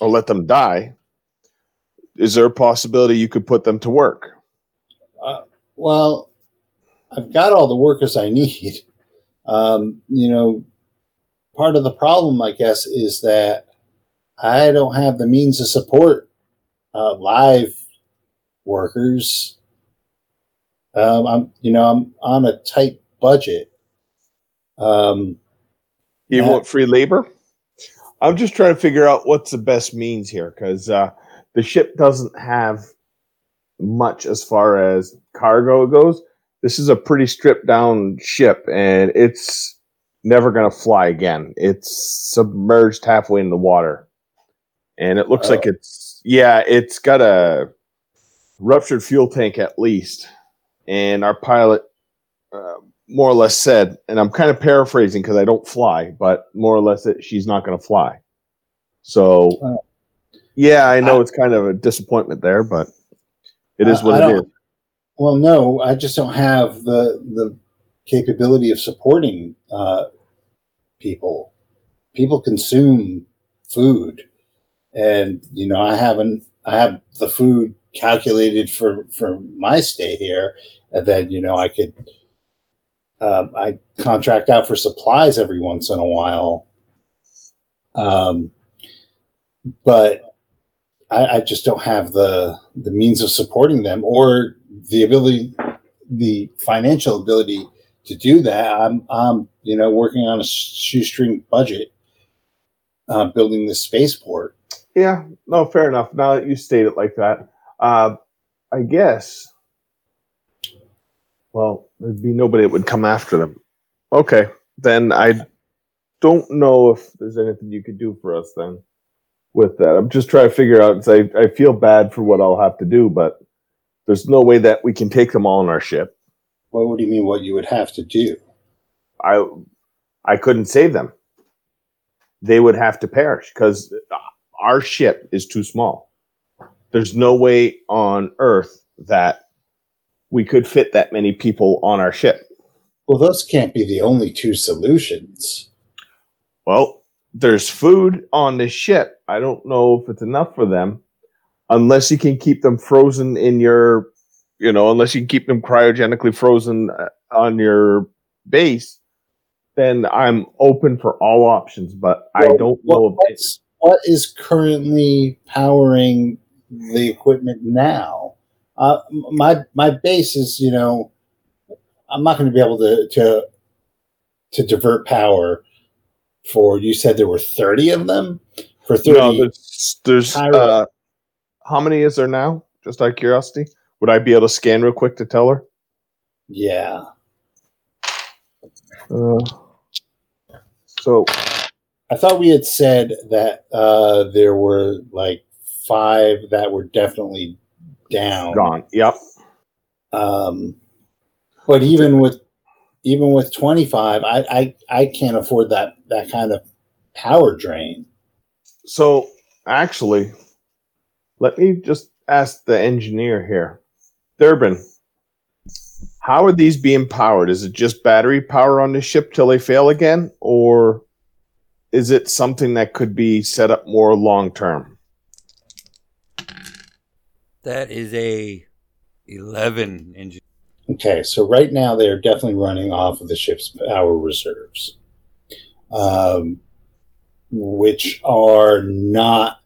or let them die. Is there a possibility you could put them to work? Well, I've got all the workers I need. Um, you know, part of the problem, I guess, is that I don't have the means to support uh, live workers. Um, I'm, you know, I'm on a tight budget. Um, You want free labor? I'm just trying to figure out what's the best means here because uh, the ship doesn't have much as far as cargo goes. This is a pretty stripped down ship and it's never going to fly again. It's submerged halfway in the water. And it looks Oh. like it's, yeah, it's got a ruptured fuel tank at least. And our pilot uh, more or less said, and I'm kind of paraphrasing because I don't fly, but more or less that she's not going to fly. So, yeah, I know it's kind of a disappointment there, but it is I- what I it is. Well, no, I just don't have the the capability of supporting uh, people. People consume food, and you know, I haven't. I have the food calculated for for my stay here, and then you know, I could. Um, I contract out for supplies every once in a while, um, but I, I just don't have the the means of supporting them or the ability, the financial ability to do that. I'm, I'm you know, working on a shoestring budget, uh, building this spaceport. Yeah, no, fair enough. Now that you state it like that, uh, I guess. Well, there'd be nobody that would come after them. Okay, then I don't know if there's anything you could do for us then with that. I'm just trying to figure out. I I feel bad for what I'll have to do, but there's no way that we can take them all on our ship. What would you mean? What you would have to do? I I couldn't save them. They would have to perish because our ship is too small. There's no way on Earth that we could fit that many people on our ship. Well, those can't be the only two solutions. Well, there's food on this ship. I don't know if it's enough for them unless you can keep them frozen in your, you know, unless you can keep them cryogenically frozen uh, on your base. Then I'm open for all options, but I don't what- know. If what's, what is currently powering the equipment now? Uh, my my base is, you know, I'm not going to be able to to to divert power for. You said there were 30 of them for 30. no, there's, there's uh, how many is there now? Just out of curiosity, would I be able to scan real quick to tell her? yeah. Uh, so I thought we had said that uh, there were like five that were definitely down. gone. Yep. Um, but even with even with 25, I, I I can't afford that that kind of power drain. So actually, let me just ask the engineer here, Durbin. How are these being powered? Is it just battery power on the ship till they fail again, or is it something that could be set up more long term? That is a 11 engine. Okay, so right now they are definitely running off of the ship's power reserves, um, which are not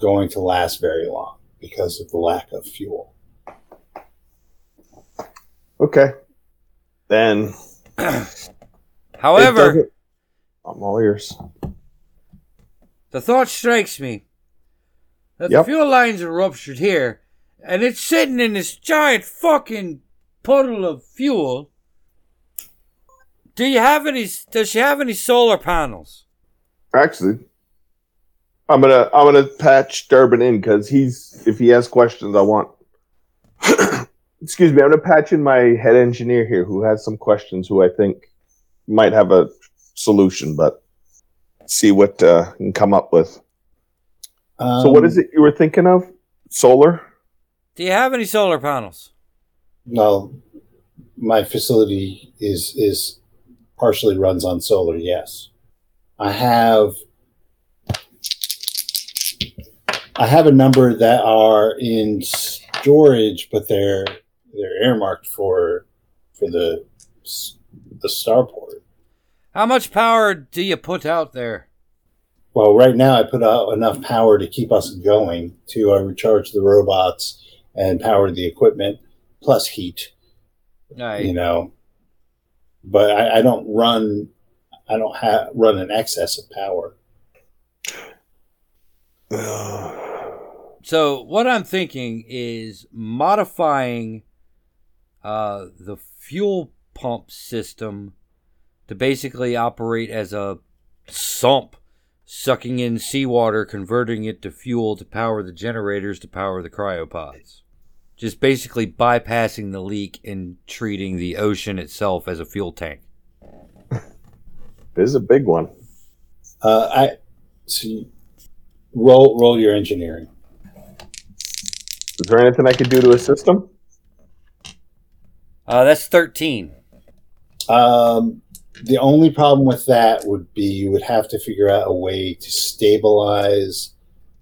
going to last very long because of the lack of fuel. Okay, then. However, doesn't- I'm all ears. the thought strikes me that Yep. the fuel lines are ruptured here, and it's sitting in this giant fucking puddle of fuel. Do you have any? Does she have any solar panels? Actually, I'm gonna I'm gonna patch Durbin in because he's if he has questions, I want. Excuse me, I'm gonna patch in my head engineer here who has some questions. Who I think might have a solution, but see what uh, can come up with. Um, so, what is it you were thinking of? Solar? Do you have any solar panels? Well, my facility is is partially runs on solar. Yes, I have. I have a number that are in storage, but they're they're earmarked for for the the starport. How much power do you put out there? Well, right now I put out enough power to keep us going to uh, recharge the robots and power the equipment, plus heat. Aye. you know but I, I don't run i don't have run an excess of power So what I'm thinking is modifying uh, the fuel pump system to basically operate as a sump, sucking in seawater, converting it to fuel to power the generators to power the cryopods. Just basically bypassing the leak and treating the ocean itself as a fuel tank. This is a big one. uh, i so roll roll your engineering Is there anything I could do to assist him? Uh, that's 13. um, the only problem with that would be you would have to figure out a way to stabilize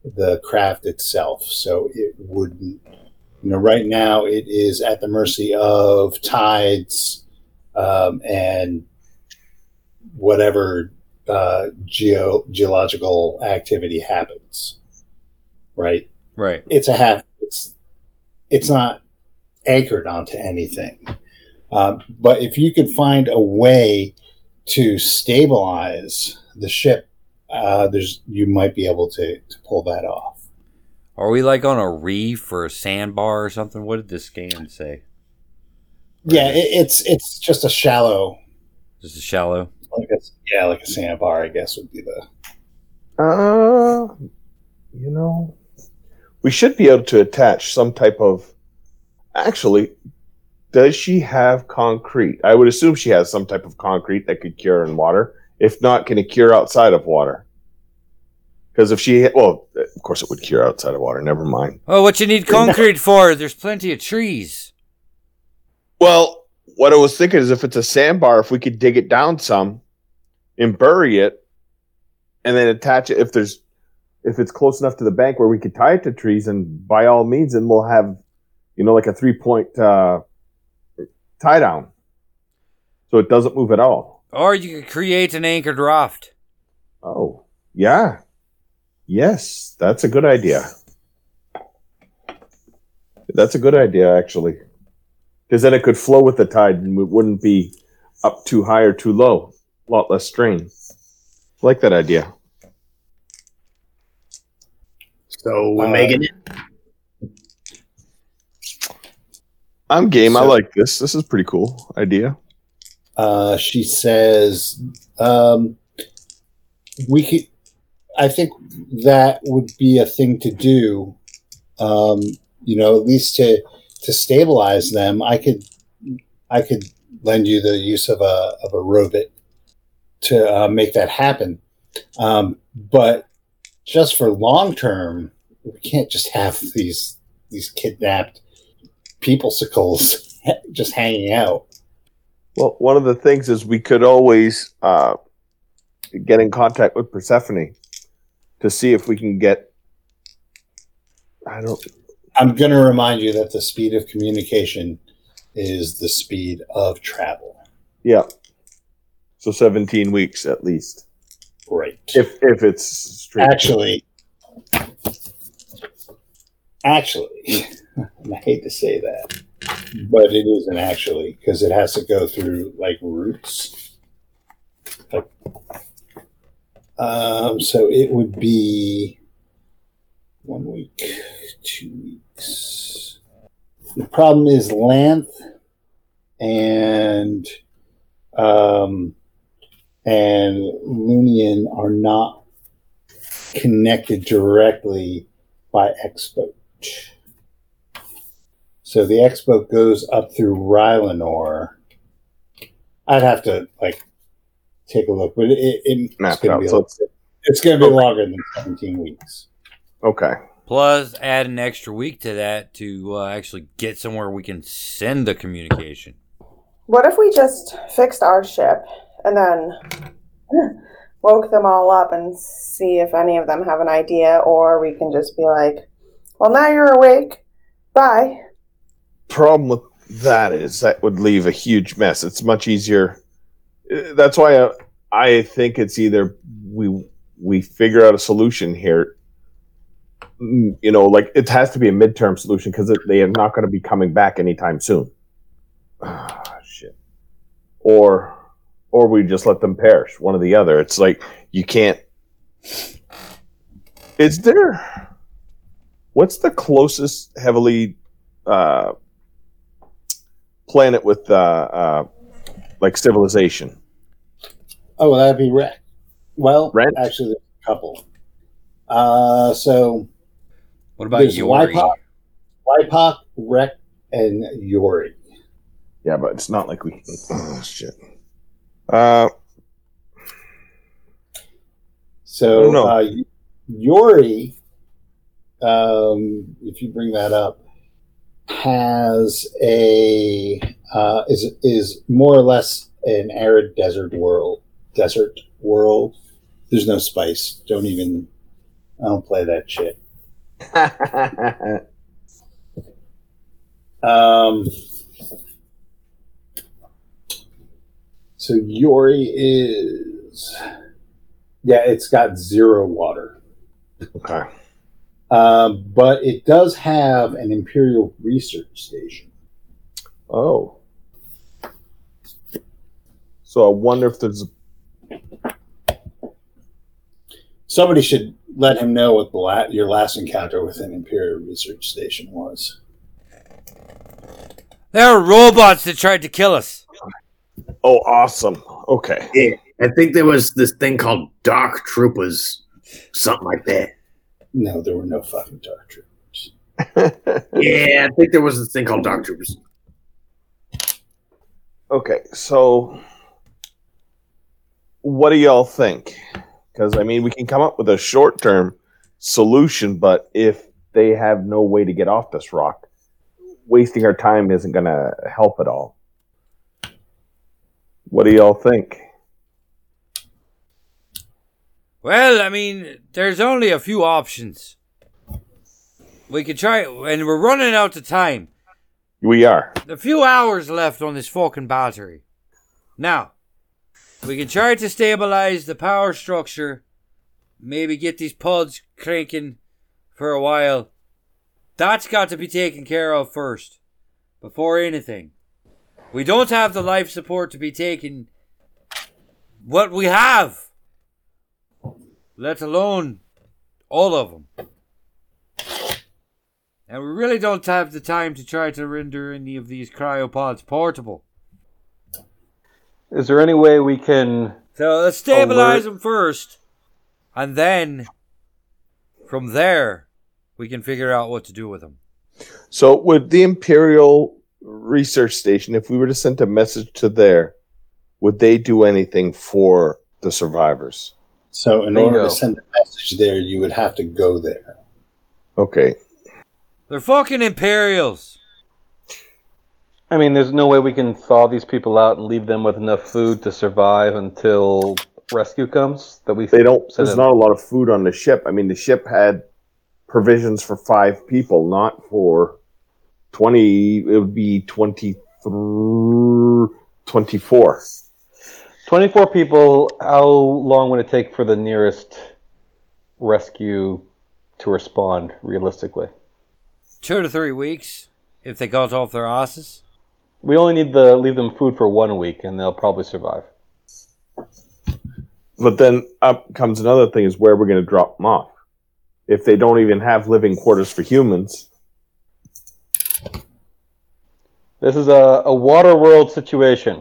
the craft itself so it wouldn't you know right now it is at the mercy of tides um, and whatever uh, geo geological activity happens right Right. it's a half it's it's not anchored onto anything um, but if you could find a way to stabilize the ship uh, there's you might be able to, to pull that off Are we like on a reef or a sandbar or something? What did this scan say? yeah it, it's it's just a shallow Just a shallow. like a, yeah like a sandbar i guess would be the Uh, you know, we should be able to attach some type of. Actually, does she have concrete? I would assume she has some type of concrete that could cure in water. If not, can it cure outside of water? Because if she, well, of course it would cure outside of water. Never mind. Oh, what you need concrete for? There's plenty of trees. Well, what I was thinking is if it's a sandbar, if we could dig it down some and bury it, and then attach it. If there's, if it's close enough to the bank where we could tie it to trees, and by all means, then we'll have, you know, like a three point uh, tie down, so it doesn't move at all. Or you could create an anchored raft. Oh, yeah, yes, that's a good idea. That's a good idea, actually, because then it could flow with the tide, and it wouldn't be up too high or too low. A lot less strain. like that idea. So we're Uh, making it. I'm game. I like this. This is pretty cool idea. Uh, she says, um, "We could. I think that would be a thing to do. Um, you know, at least to to stabilize them. I could, I could lend you the use of a of a robot to uh, make that happen. Um, but just for long term, we can't just have these these kidnapped peoplesicles just hanging out." Well, one of the things is we could always uh, get in contact with Persephone to see if we can get. I don't. I'm going to remind you that the speed of communication is the speed of travel. Yeah. So 17 weeks at least, Right. if if it's straight. actually, actually, I hate to say that, but it isn't actually because it has to go through like roots. Um, so it would be one week, two weeks. The problem is Lanth and um, and Lunion are not connected directly by X-boat. So the X-boat goes up through Rylanor. I'd have to like take a look, but it, it, it's going to be So it's- it's going to be longer than 17 weeks. okay. Plus, add an extra week to that to uh, actually get somewhere we can send the communication. What if we just fixed our ship and then woke them all up and see if any of them have an idea, or we can just be like, "Well, now you're awake. Bye." Problem with that is that would leave a huge mess. It's much easier. That's why I, I think it's either we we figure out a solution here. You know, like it has to be a midterm solution because they are not going to be coming back anytime soon. Ah, shit. Or, or we just let them perish. One or the other. It's like you can't. Is there? What's the closest heavily uh, planet with uh, uh, like civilization? Oh, well, that'd be Rek. Well, Rent? actually, there's a couple. Uh, so What about There's Yori? Wipeout. Wipak, Rek, and Yori. Yeah, but it's not like we. Oh shit. Uh, So no. uh, Yori, um, if you bring that up, has a uh, is is more or less an arid desert world. Desert world. There's no spice. Don't even. I don't play that shit. Um, so Yori is, yeah, it's got zero water, okay. Um, but it does have an Imperial research station. Oh. So I wonder if there's. Somebody should let him know what the la- your last encounter with an Imperial research station was. There are robots that tried to kill us. Oh, awesome. Okay. Yeah, I think there was this thing called Dark Troopers, something like that. No, there were no fucking dark troopers. Yeah, I think there was this thing called Dark Troopers. Okay, so what do y'all think? Because I mean, we can come up with a short-term solution, but if they have no way to get off this rock, wasting our time isn't going to help at all. What do y'all think? Well, I mean, there's only a few options. We could try, and we're running out of time. We are. A few hours left on this fucking battery. Now, we can try to stabilize the power structure. Maybe get these pods cranking for a while. That's got to be taken care of first, before anything. We don't have the life support to be taken. What we have, let alone all of them. And we really don't have the time to try to render any of these cryopods portable. Is there any way we can? So let's stabilize Alert. them first, and then from there we can figure out what to do with them. So, would the Imperial Research Station, if we were to send a message to there, would they do anything for the survivors? So, in order to send a message there, you would have to go there. Okay. They're fucking Imperials. I mean, there's no way we can thaw these people out and leave them with enough food to survive until rescue comes. That we They don't, there's them- not a lot of food on the ship. I mean, the ship had provisions for five people, not for 20, it would be 23, 24. 24 people. How long would it take for the nearest rescue to respond realistically? Two to three weeks if they got off their asses. We only need to leave them food for one week, and they'll probably survive. But then up comes another thing is where we're going to drop them off. If they don't even have living quarters for humans, This is a, a water world situation.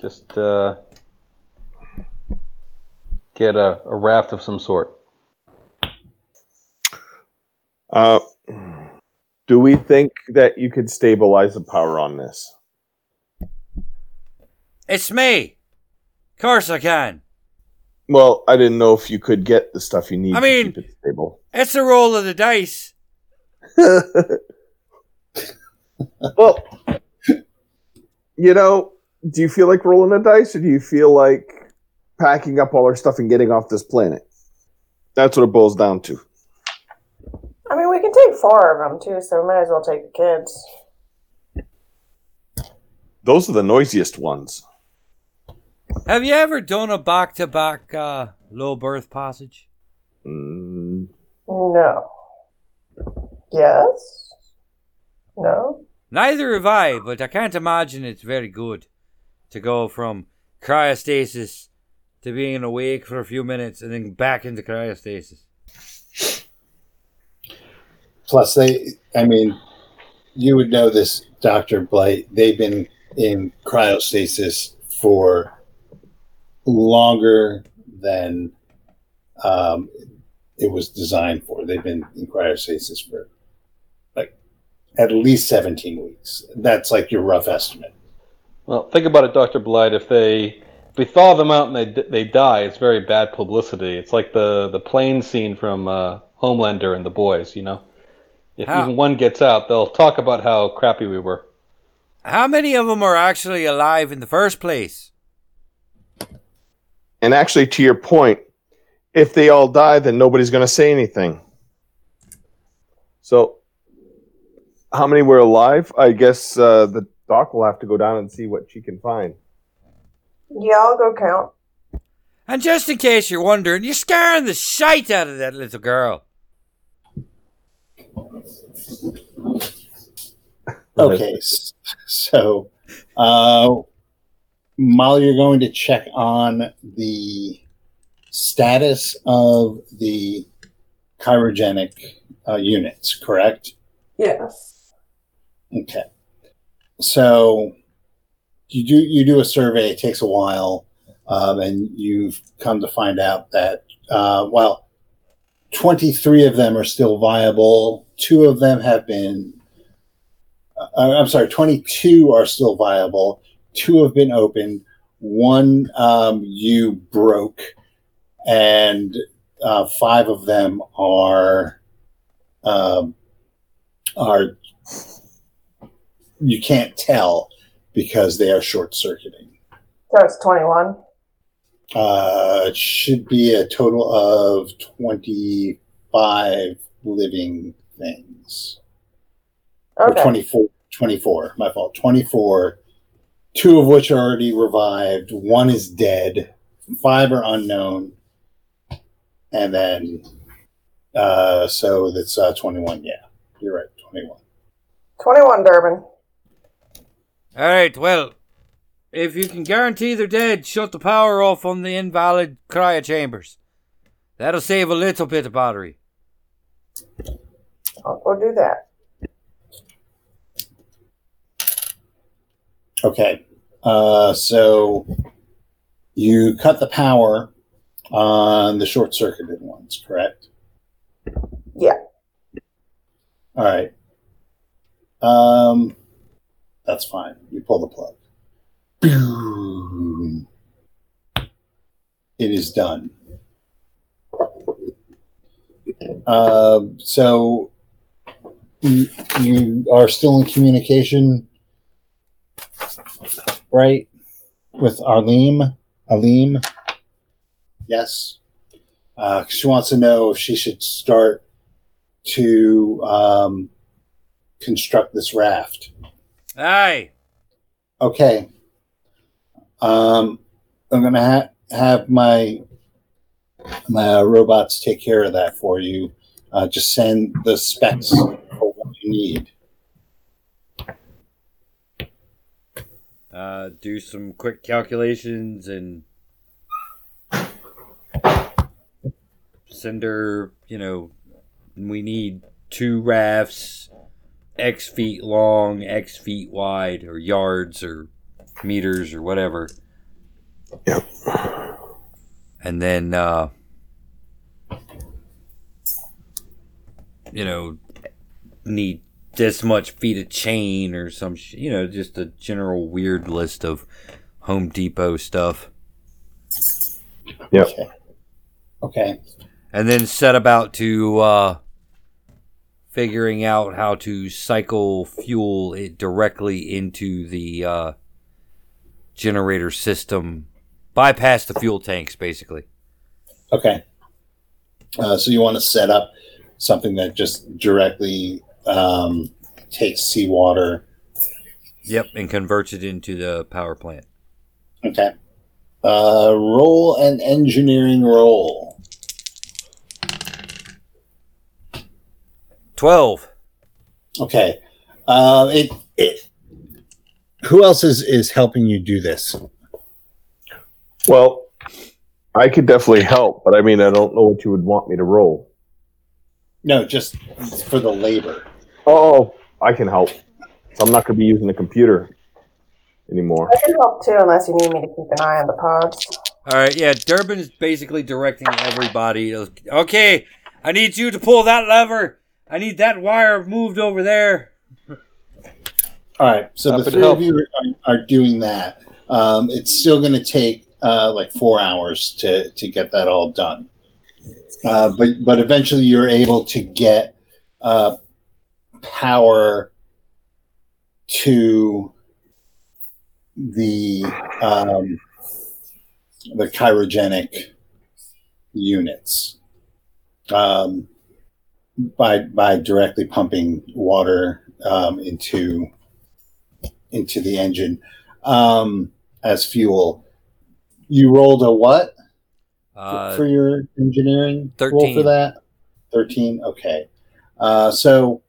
Just uh, get a, a raft of some sort. uh, do we think that you could stabilize the power on this? It's me. Of course I can. Well, I didn't know if you could get the stuff you need I to mean- keep it stable. It's a roll of the dice. well, you know, do you feel like rolling a dice or do you feel like packing up all our stuff and getting off this planet? That's what it boils down to. I mean, we can take four of them too, so we might as well take the kids. Those are the noisiest ones. Have you ever done a back to back uh low berth passage? Mm, No. Yes. No. Neither have I, but I can't imagine it's very good to go from cryostasis to being awake for a few minutes and then back into cryostasis. Plus, they, I mean, you would know this, Dr. Blight. They've been in cryostasis for longer than um, it was designed for. They've been in cryostasis for like at least 17 weeks. That's like your rough estimate. Well, think about it, Doctor Blight. If they if we thaw them out and they they die, it's very bad publicity. It's like the the plane scene from uh, Homelander and the boys. You know, if How- even one gets out, they'll talk about how crappy we were. How many of them are actually alive in the first place? And actually, to your point, if they all die, then nobody's going to say anything. So, how many were alive? I guess uh, the doc will have to go down and see what she can find. Yeah, I'll go count. And just in case you're wondering, you're scaring the shite out of that little girl. Okay, so uh, Molly, you're going to check on the status of the cryogenic uh, units, correct? Yes. Okay. So you do you do a survey. It takes a while, um, and you've come to find out that uh, well, twenty three of them are still viable. Two of them have been uh, I'm sorry, 22 are still viable. Two have been opened. One um, you broke, and uh, five of them are um, are you can't tell because they are short circuiting. So it's 21. Uh, it should be a total of 25 living things. Okay. Or 24, 24, my fault. 24, two of which are already revived. One is dead. Five are unknown. And then, uh, so that's uh, 21. Yeah, you're right. 21. 21, Durbin. All right, well, if you can guarantee they're dead, shut the power off on the invalid cryo chambers. That'll save a little bit of battery. I'll go do that. Okay. Uh, so you cut the power on the short circuited ones, correct? Yeah. All right. Um, that's fine. You pull the plug. Boom. It is done. Uh, so you, you are still in communication, right? With Arlene? Alim? Yes. Uh, she wants to know if she should start to um, construct this raft. Aye. Okay. Um, I'm gonna ha- have my my robots take care of that for you. Uh, just send the specs for what you need. Uh, do some quick calculations and send her, you know, we need two rafts, X feet long, X feet wide, or yards, or meters, or whatever. Yep. And then, uh, you know, need this much feet of chain or some, sh- you know, just a general weird list of Home Depot stuff. Yep. Okay. Okay. and then set about to uh, figuring out how to cycle fuel it directly into the uh, generator system, bypass the fuel tanks, basically. Okay. Uh, so you want to set up something that just directly um, takes seawater. Yep, and converts it into the power plant. Okay. Uh, roll an engineering roll. Twelve. Okay. Uh, it it. Who else is is helping you do this? Well, I could definitely help, but I mean, I don't know what you would want me to roll. No, just for the labor. Oh, I can help. I'm not going to be using the computer anymore. I can help too, unless you need me to keep an eye on the pods. All right, yeah. Durbin is basically directing everybody. Okay, I need you to pull that lever. I need that wire moved over there. All right. So Happy the three help. of you are, are doing that. Um, it's still going to take uh, like four hours to to get that all done. Uh, but but eventually you're able to get uh, power to the um, the cryogenic units um, by by directly pumping water um, into into the engine um, as fuel. You rolled a what for- Uh, for your engineering roll for that? Thirteen. Okay. Uh, so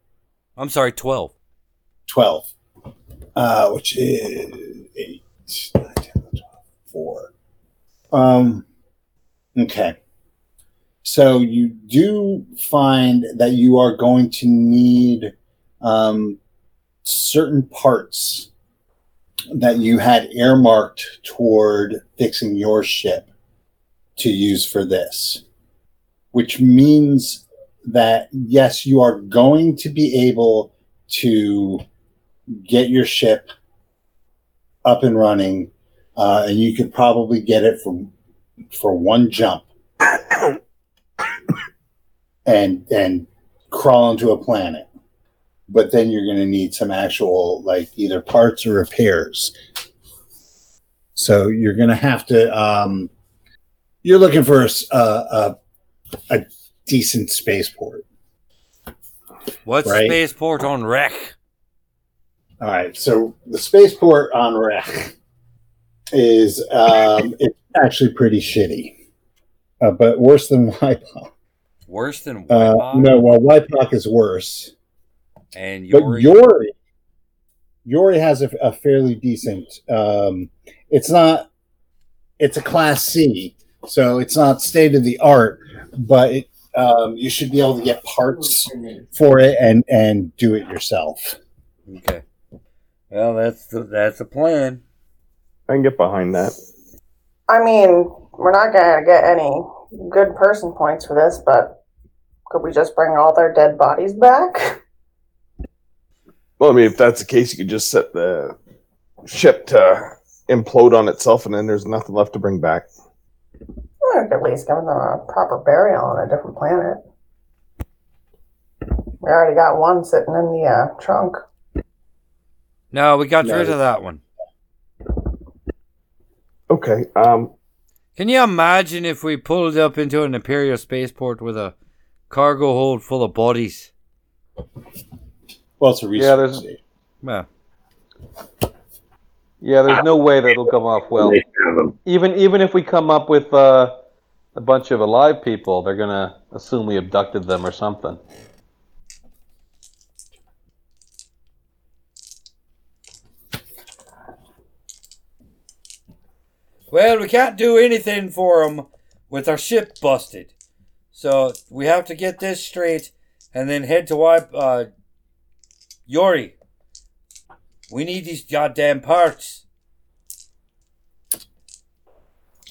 I'm sorry, twelve. 12, uh, which is 8, 9, 10, 12, 4. Um, okay. So you do find that you are going to need um, certain parts that you had earmarked toward fixing your ship to use for this, which means that yes, you are going to be able to get your ship up and running, uh, and you could probably get it from for one jump and and crawl into a planet. But then you're going to need some actual like either parts or repairs. So you're going to have to. Um, you're looking for a a decent spaceport. What's Right. spaceport on wreck? All right, so the spaceport on Wreck is um, it's actually pretty shitty, uh, but worse than Wypock. Worse than Uh, Wypock no, well, Wypock is worse, and but Yori. Yori, Yori has a, a fairly decent. Um, it's not. It's a Class C, so it's not state of the art, but it, um, you should be able to get parts for it and and do it yourself. Okay. Well, that's the that's the plan. I can get behind that. I mean, we're not gonna get any good person points for this, but could we just bring all their dead bodies back? Well, I mean, if that's the case, you could just set the ship to implode on itself, and then there's nothing left to bring back. We could at least give them a proper burial on a different planet. We already got one sitting in the uh, trunk. No, we got No. rid of that one. Okay. Um. Can you imagine if we pulled up into an Imperial spaceport with a cargo hold full of bodies? Well, it's a research Yeah, there's- station. Well, Yeah, there's no way that'll come off well. They have 'em. Even even if we come up with uh, a bunch of alive people, they're gonna assume we abducted them or something. well, we can't do anything for them with our ship busted. So we have to get this straight and then head to Wy- uh, Yori. We need these goddamn parts.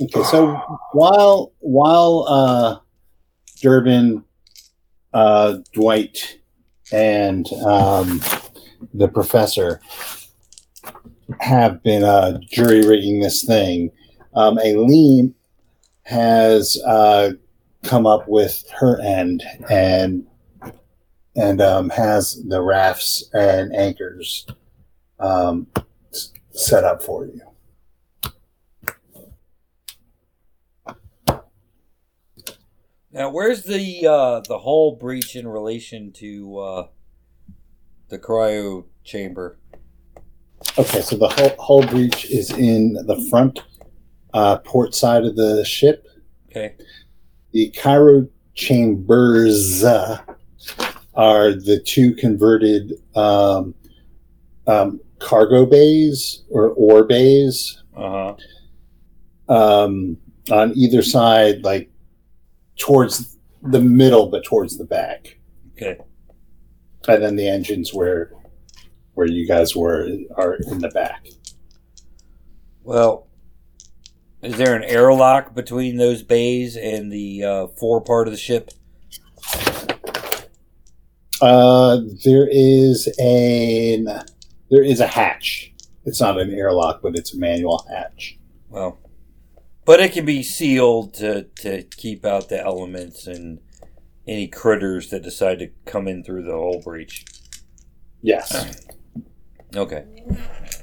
Okay, so while while uh, Durbin, uh, Dwight, and um, the professor have been uh, jury rigging this thing, um, Aileen has uh, come up with her end and and um, has the rafts and anchors um, set up for you. Now, where's the uh, the hull breach in relation to uh, the cryo chamber? Okay, so the hull, hull breach is in the front uh, port side of the ship. Okay. The cryo chambers uh, are the two converted um, um, cargo bays or ore bays Uh huh. um, on either side, like towards the middle, but towards the back. Okay. And then the engines where where you guys were are in the back. Well, is there an airlock between those bays and the uh, fore part of the ship? Uh, there is an there is a hatch. It's not an airlock, but it's a manual hatch. Well, but it can be sealed to, to keep out the elements and any critters that decide to come in through the hull breach. Yes. Okay.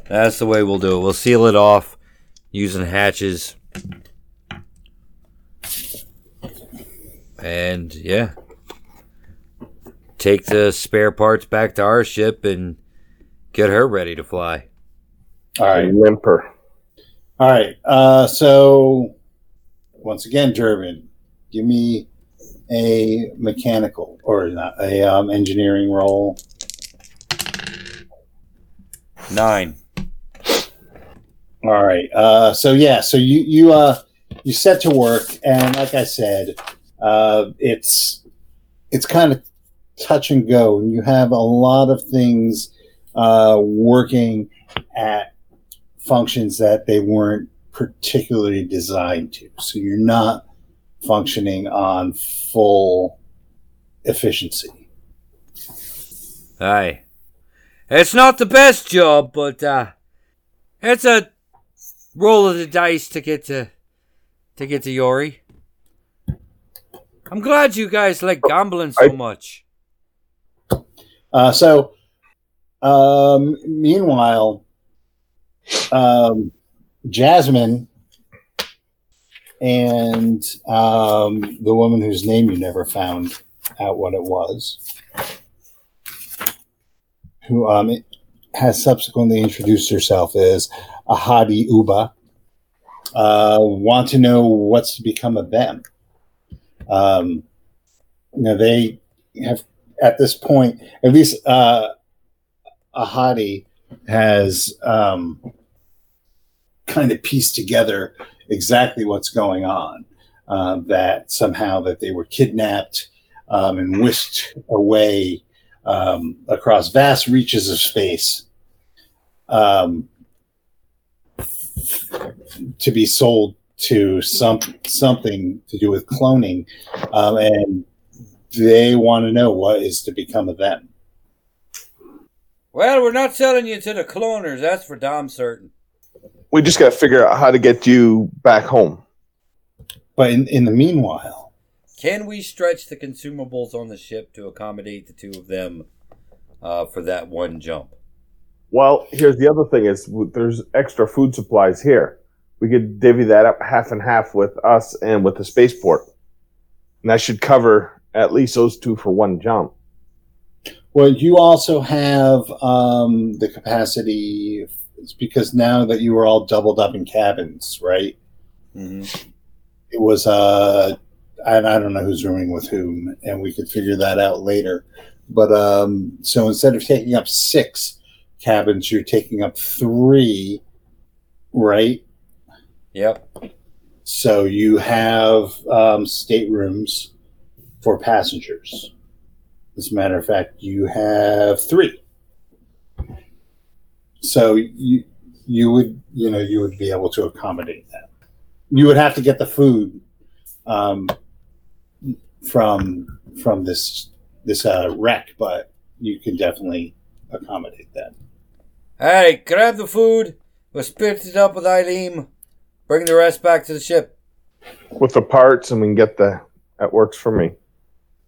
That's the way we'll do it. We'll seal it off using hatches. And yeah. Take the spare parts back to our ship and get her ready to fly. All right. Limper. All right. Uh, so once again, Durbin, give me a mechanical or not a um, engineering roll. Nine. All right. Uh, so yeah. So you you uh you set to work, and like I said, uh, it's it's kind of touch and go, and you have a lot of things uh, working at functions that they weren't particularly designed to. So you're not functioning on full efficiency. Aye. It's not the best job, but uh, it's a roll of the dice to get to to get to Yori. I'm glad you guys like gambling so much. Uh, so, um, meanwhile, um, Jasmine and um, the woman whose name you never found out what it was, who um, has subsequently introduced herself as Ahadi Uba, uh, want to know what's become of them. Um, you know, they have at this point, at least uh, Ahadi has um, kind of pieced together exactly what's going on. Uh, that somehow that they were kidnapped um, and whisked away um, across vast reaches of space um, to be sold to some something to do with cloning, um, and they want to know what is to become of them. Well, we're not selling you to the cloners, that's for damn certain. We just got to figure out how to get you back home. But in, in the meanwhile, Can we stretch the consumables on the ship to accommodate the two of them uh, for that one jump? Well, here's the other thing: is there's extra food supplies here. We could divvy that up half and half with us and with the spaceport, and that should cover at least those two for one jump. well, you also have um, the capacity. It's because now that you were all doubled up in cabins, right? Mm-hmm. It was uh, and I don't know who's rooming with whom, and we could figure that out later. But um, so instead of taking up six cabins, you're taking up three, right? Yep. So you have um, staterooms for passengers. As a matter of fact, you have three. So you you would you know you would be able to accommodate that. You would have to get the food um, from from this this uh, wreck, but you can definitely accommodate that. Alright, grab the food. We'll split it up with Eileen. Bring the rest back to the ship. with the parts, and we can get the. That works for me.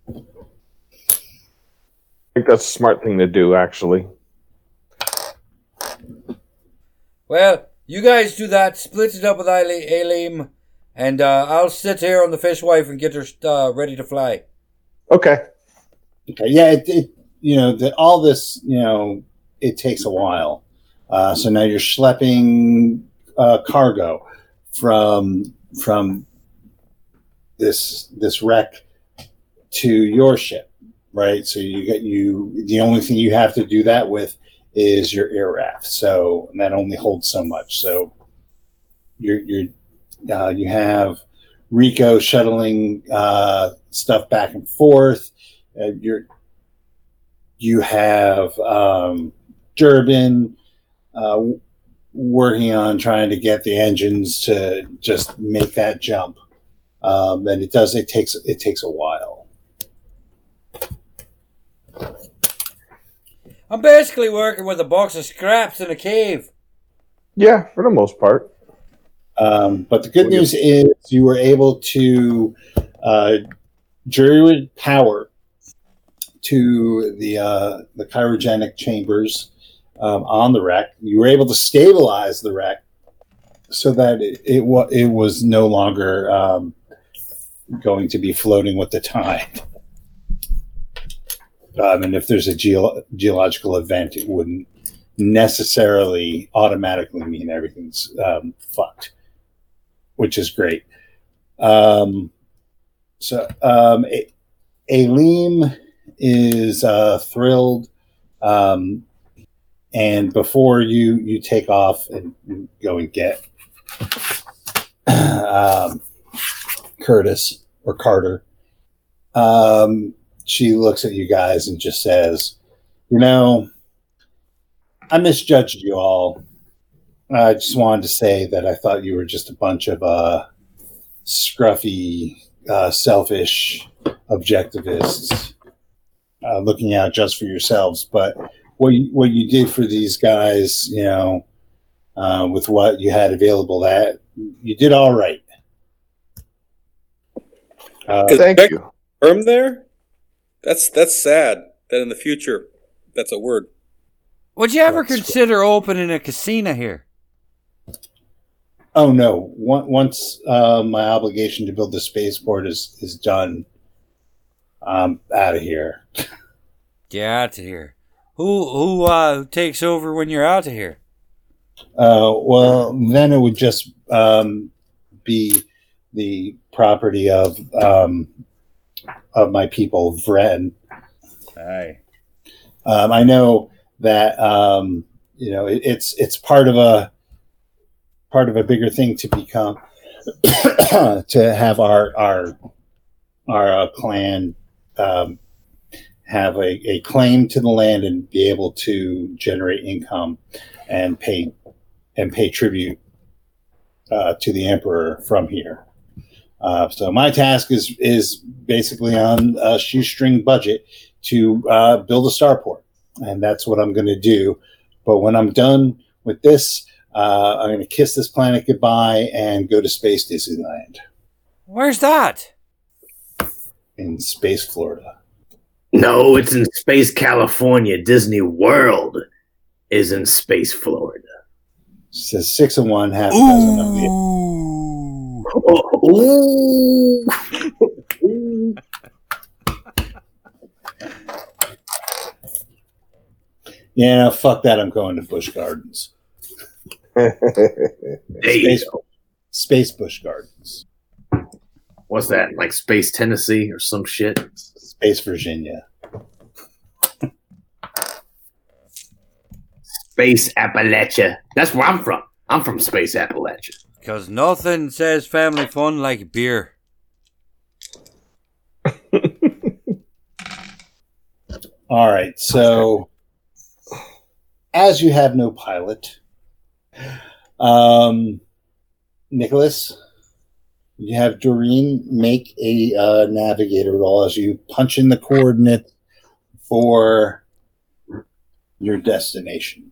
I think that's a smart thing to do, actually. Well, you guys do that. Split it up with Eileen, Aileen, and uh, I'll sit here on the fishwife and get her uh, ready to fly. Okay. Okay, yeah, it, it you know that all this you know it takes a while. Uh, so now you're schlepping uh, cargo from from this this wreck to your ship, right? So you get you the only thing you have to do that with is your air raft. So that only holds so much. So you're you're uh, you have Rico shuttling uh, stuff back and forth. Uh, you're you have um, Durbin uh, working on trying to get the engines to just make that jump. Um, and it does. It takes. It takes a while. I'm basically working with a box of scraps in a cave. Yeah, for the most part. Um, but the good news is you were able to uh, jury power to the uh, the cryogenic chambers um, on the wreck. You were able to stabilize the wreck so that it it, it was no longer um, going to be floating with the tide. Um, and if there's a geo- geological event, it wouldn't necessarily automatically mean everything's um, fucked, which is great. Um, so, um, is uh, thrilled. Um, and before you you take off and go and get um, Curtis or Carter, um, she looks at you guys and just says, "You know, I misjudged you all. I just wanted to say that I thought you were just a bunch of uh, scruffy, uh, selfish objectivists." uh, looking out just for yourselves. But what you, what you did for these guys, you know, uh, with what you had available, that you did all right. Uh, Thank Beck- you. Herm there? That's that's sad. That in the future, that's a word. Would you ever That's- consider opening a casino here? oh no! Once, once uh, my obligation to build the spaceport is is done, I'm out of here. Get out of here. Who who uh takes over when you're out of here? Uh, well, then it would just um, be the property of um, of my people, Vren. Aye. Um, I know that um, you know it, it's it's part of a part of a bigger thing to become to have our our our uh, clan um, have a, a claim to the land and be able to generate income and pay and pay tribute uh, to the emperor from here. Uh, so my task is is basically on a shoestring budget to uh, build a starport, and that's what I'm going to do. But when I'm done with this, uh, I'm going to kiss this planet goodbye and go to Space Disneyland Where's that? in Space Florida. No, it's in Space California. Disney World is in Space Florida. says six and one, half a dozen of the. Ooh. Oh, ooh. Yeah, no, fuck that. I'm going to Busch Gardens, Space. Space Busch Gardens, What's that? Like Space Tennessee or some shit? Space Virginia. Space Appalachia. That's where I'm from. I'm from Space Appalachia. Cause nothing says family fun like beer. All right. So, as you have no pilot, um, Nicholas, you have Doreen make a uh, navigator roll as you punch in the coordinates for your destination.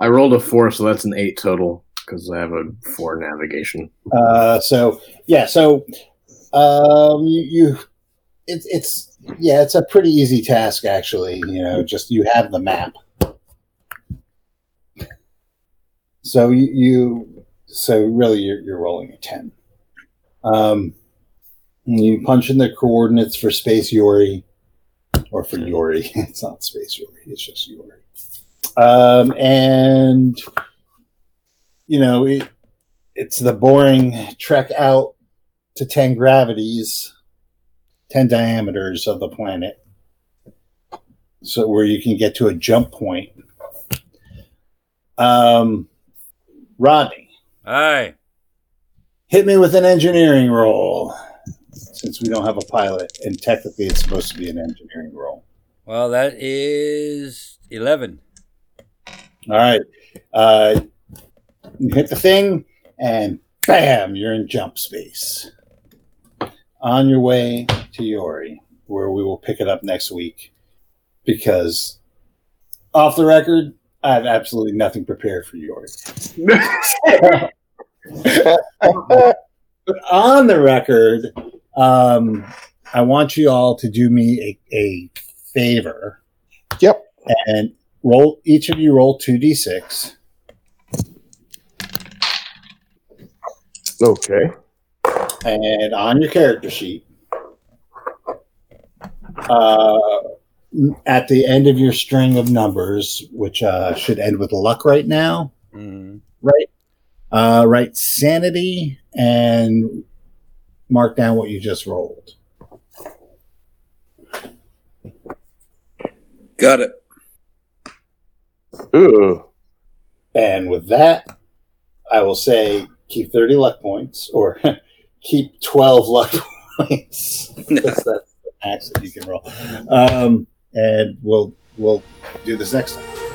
I rolled a four, so that's an eight total because I have a four navigation. Uh, so yeah, so um, you, you it's it's yeah, it's a pretty easy task actually. You know, just you have the map. So you, you so really you're, you're rolling a ten. Um, you punch in the coordinates for Space Yori, or for Yori. It's not Space Yori. It's just Yori. Um, and you know it, it's the boring trek out to 10 gravities 10 diameters of the planet so where you can get to a jump point um rodney Aye. Hit me with an engineering roll since we don't have a pilot and technically it's supposed to be an engineering roll Well, that is eleven. all right uh you hit the thing and bam you're in jump space on your way to Yori, where we will pick it up next week. Because off the record, I have absolutely nothing prepared for Yori. but on the record, um, I want you all to do me a, a favor. Yep. And roll each of you roll two d six. Okay. and on your character sheet, uh, at the end of your string of numbers, which uh, should end with luck right now, Mhm. right? Uh, write sanity and mark down what you just rolled. Got it. Ooh. And with that, I will say keep 30 luck points or keep 12 luck points. That's, that's the max that you can roll. Um, and we'll we'll do this next time.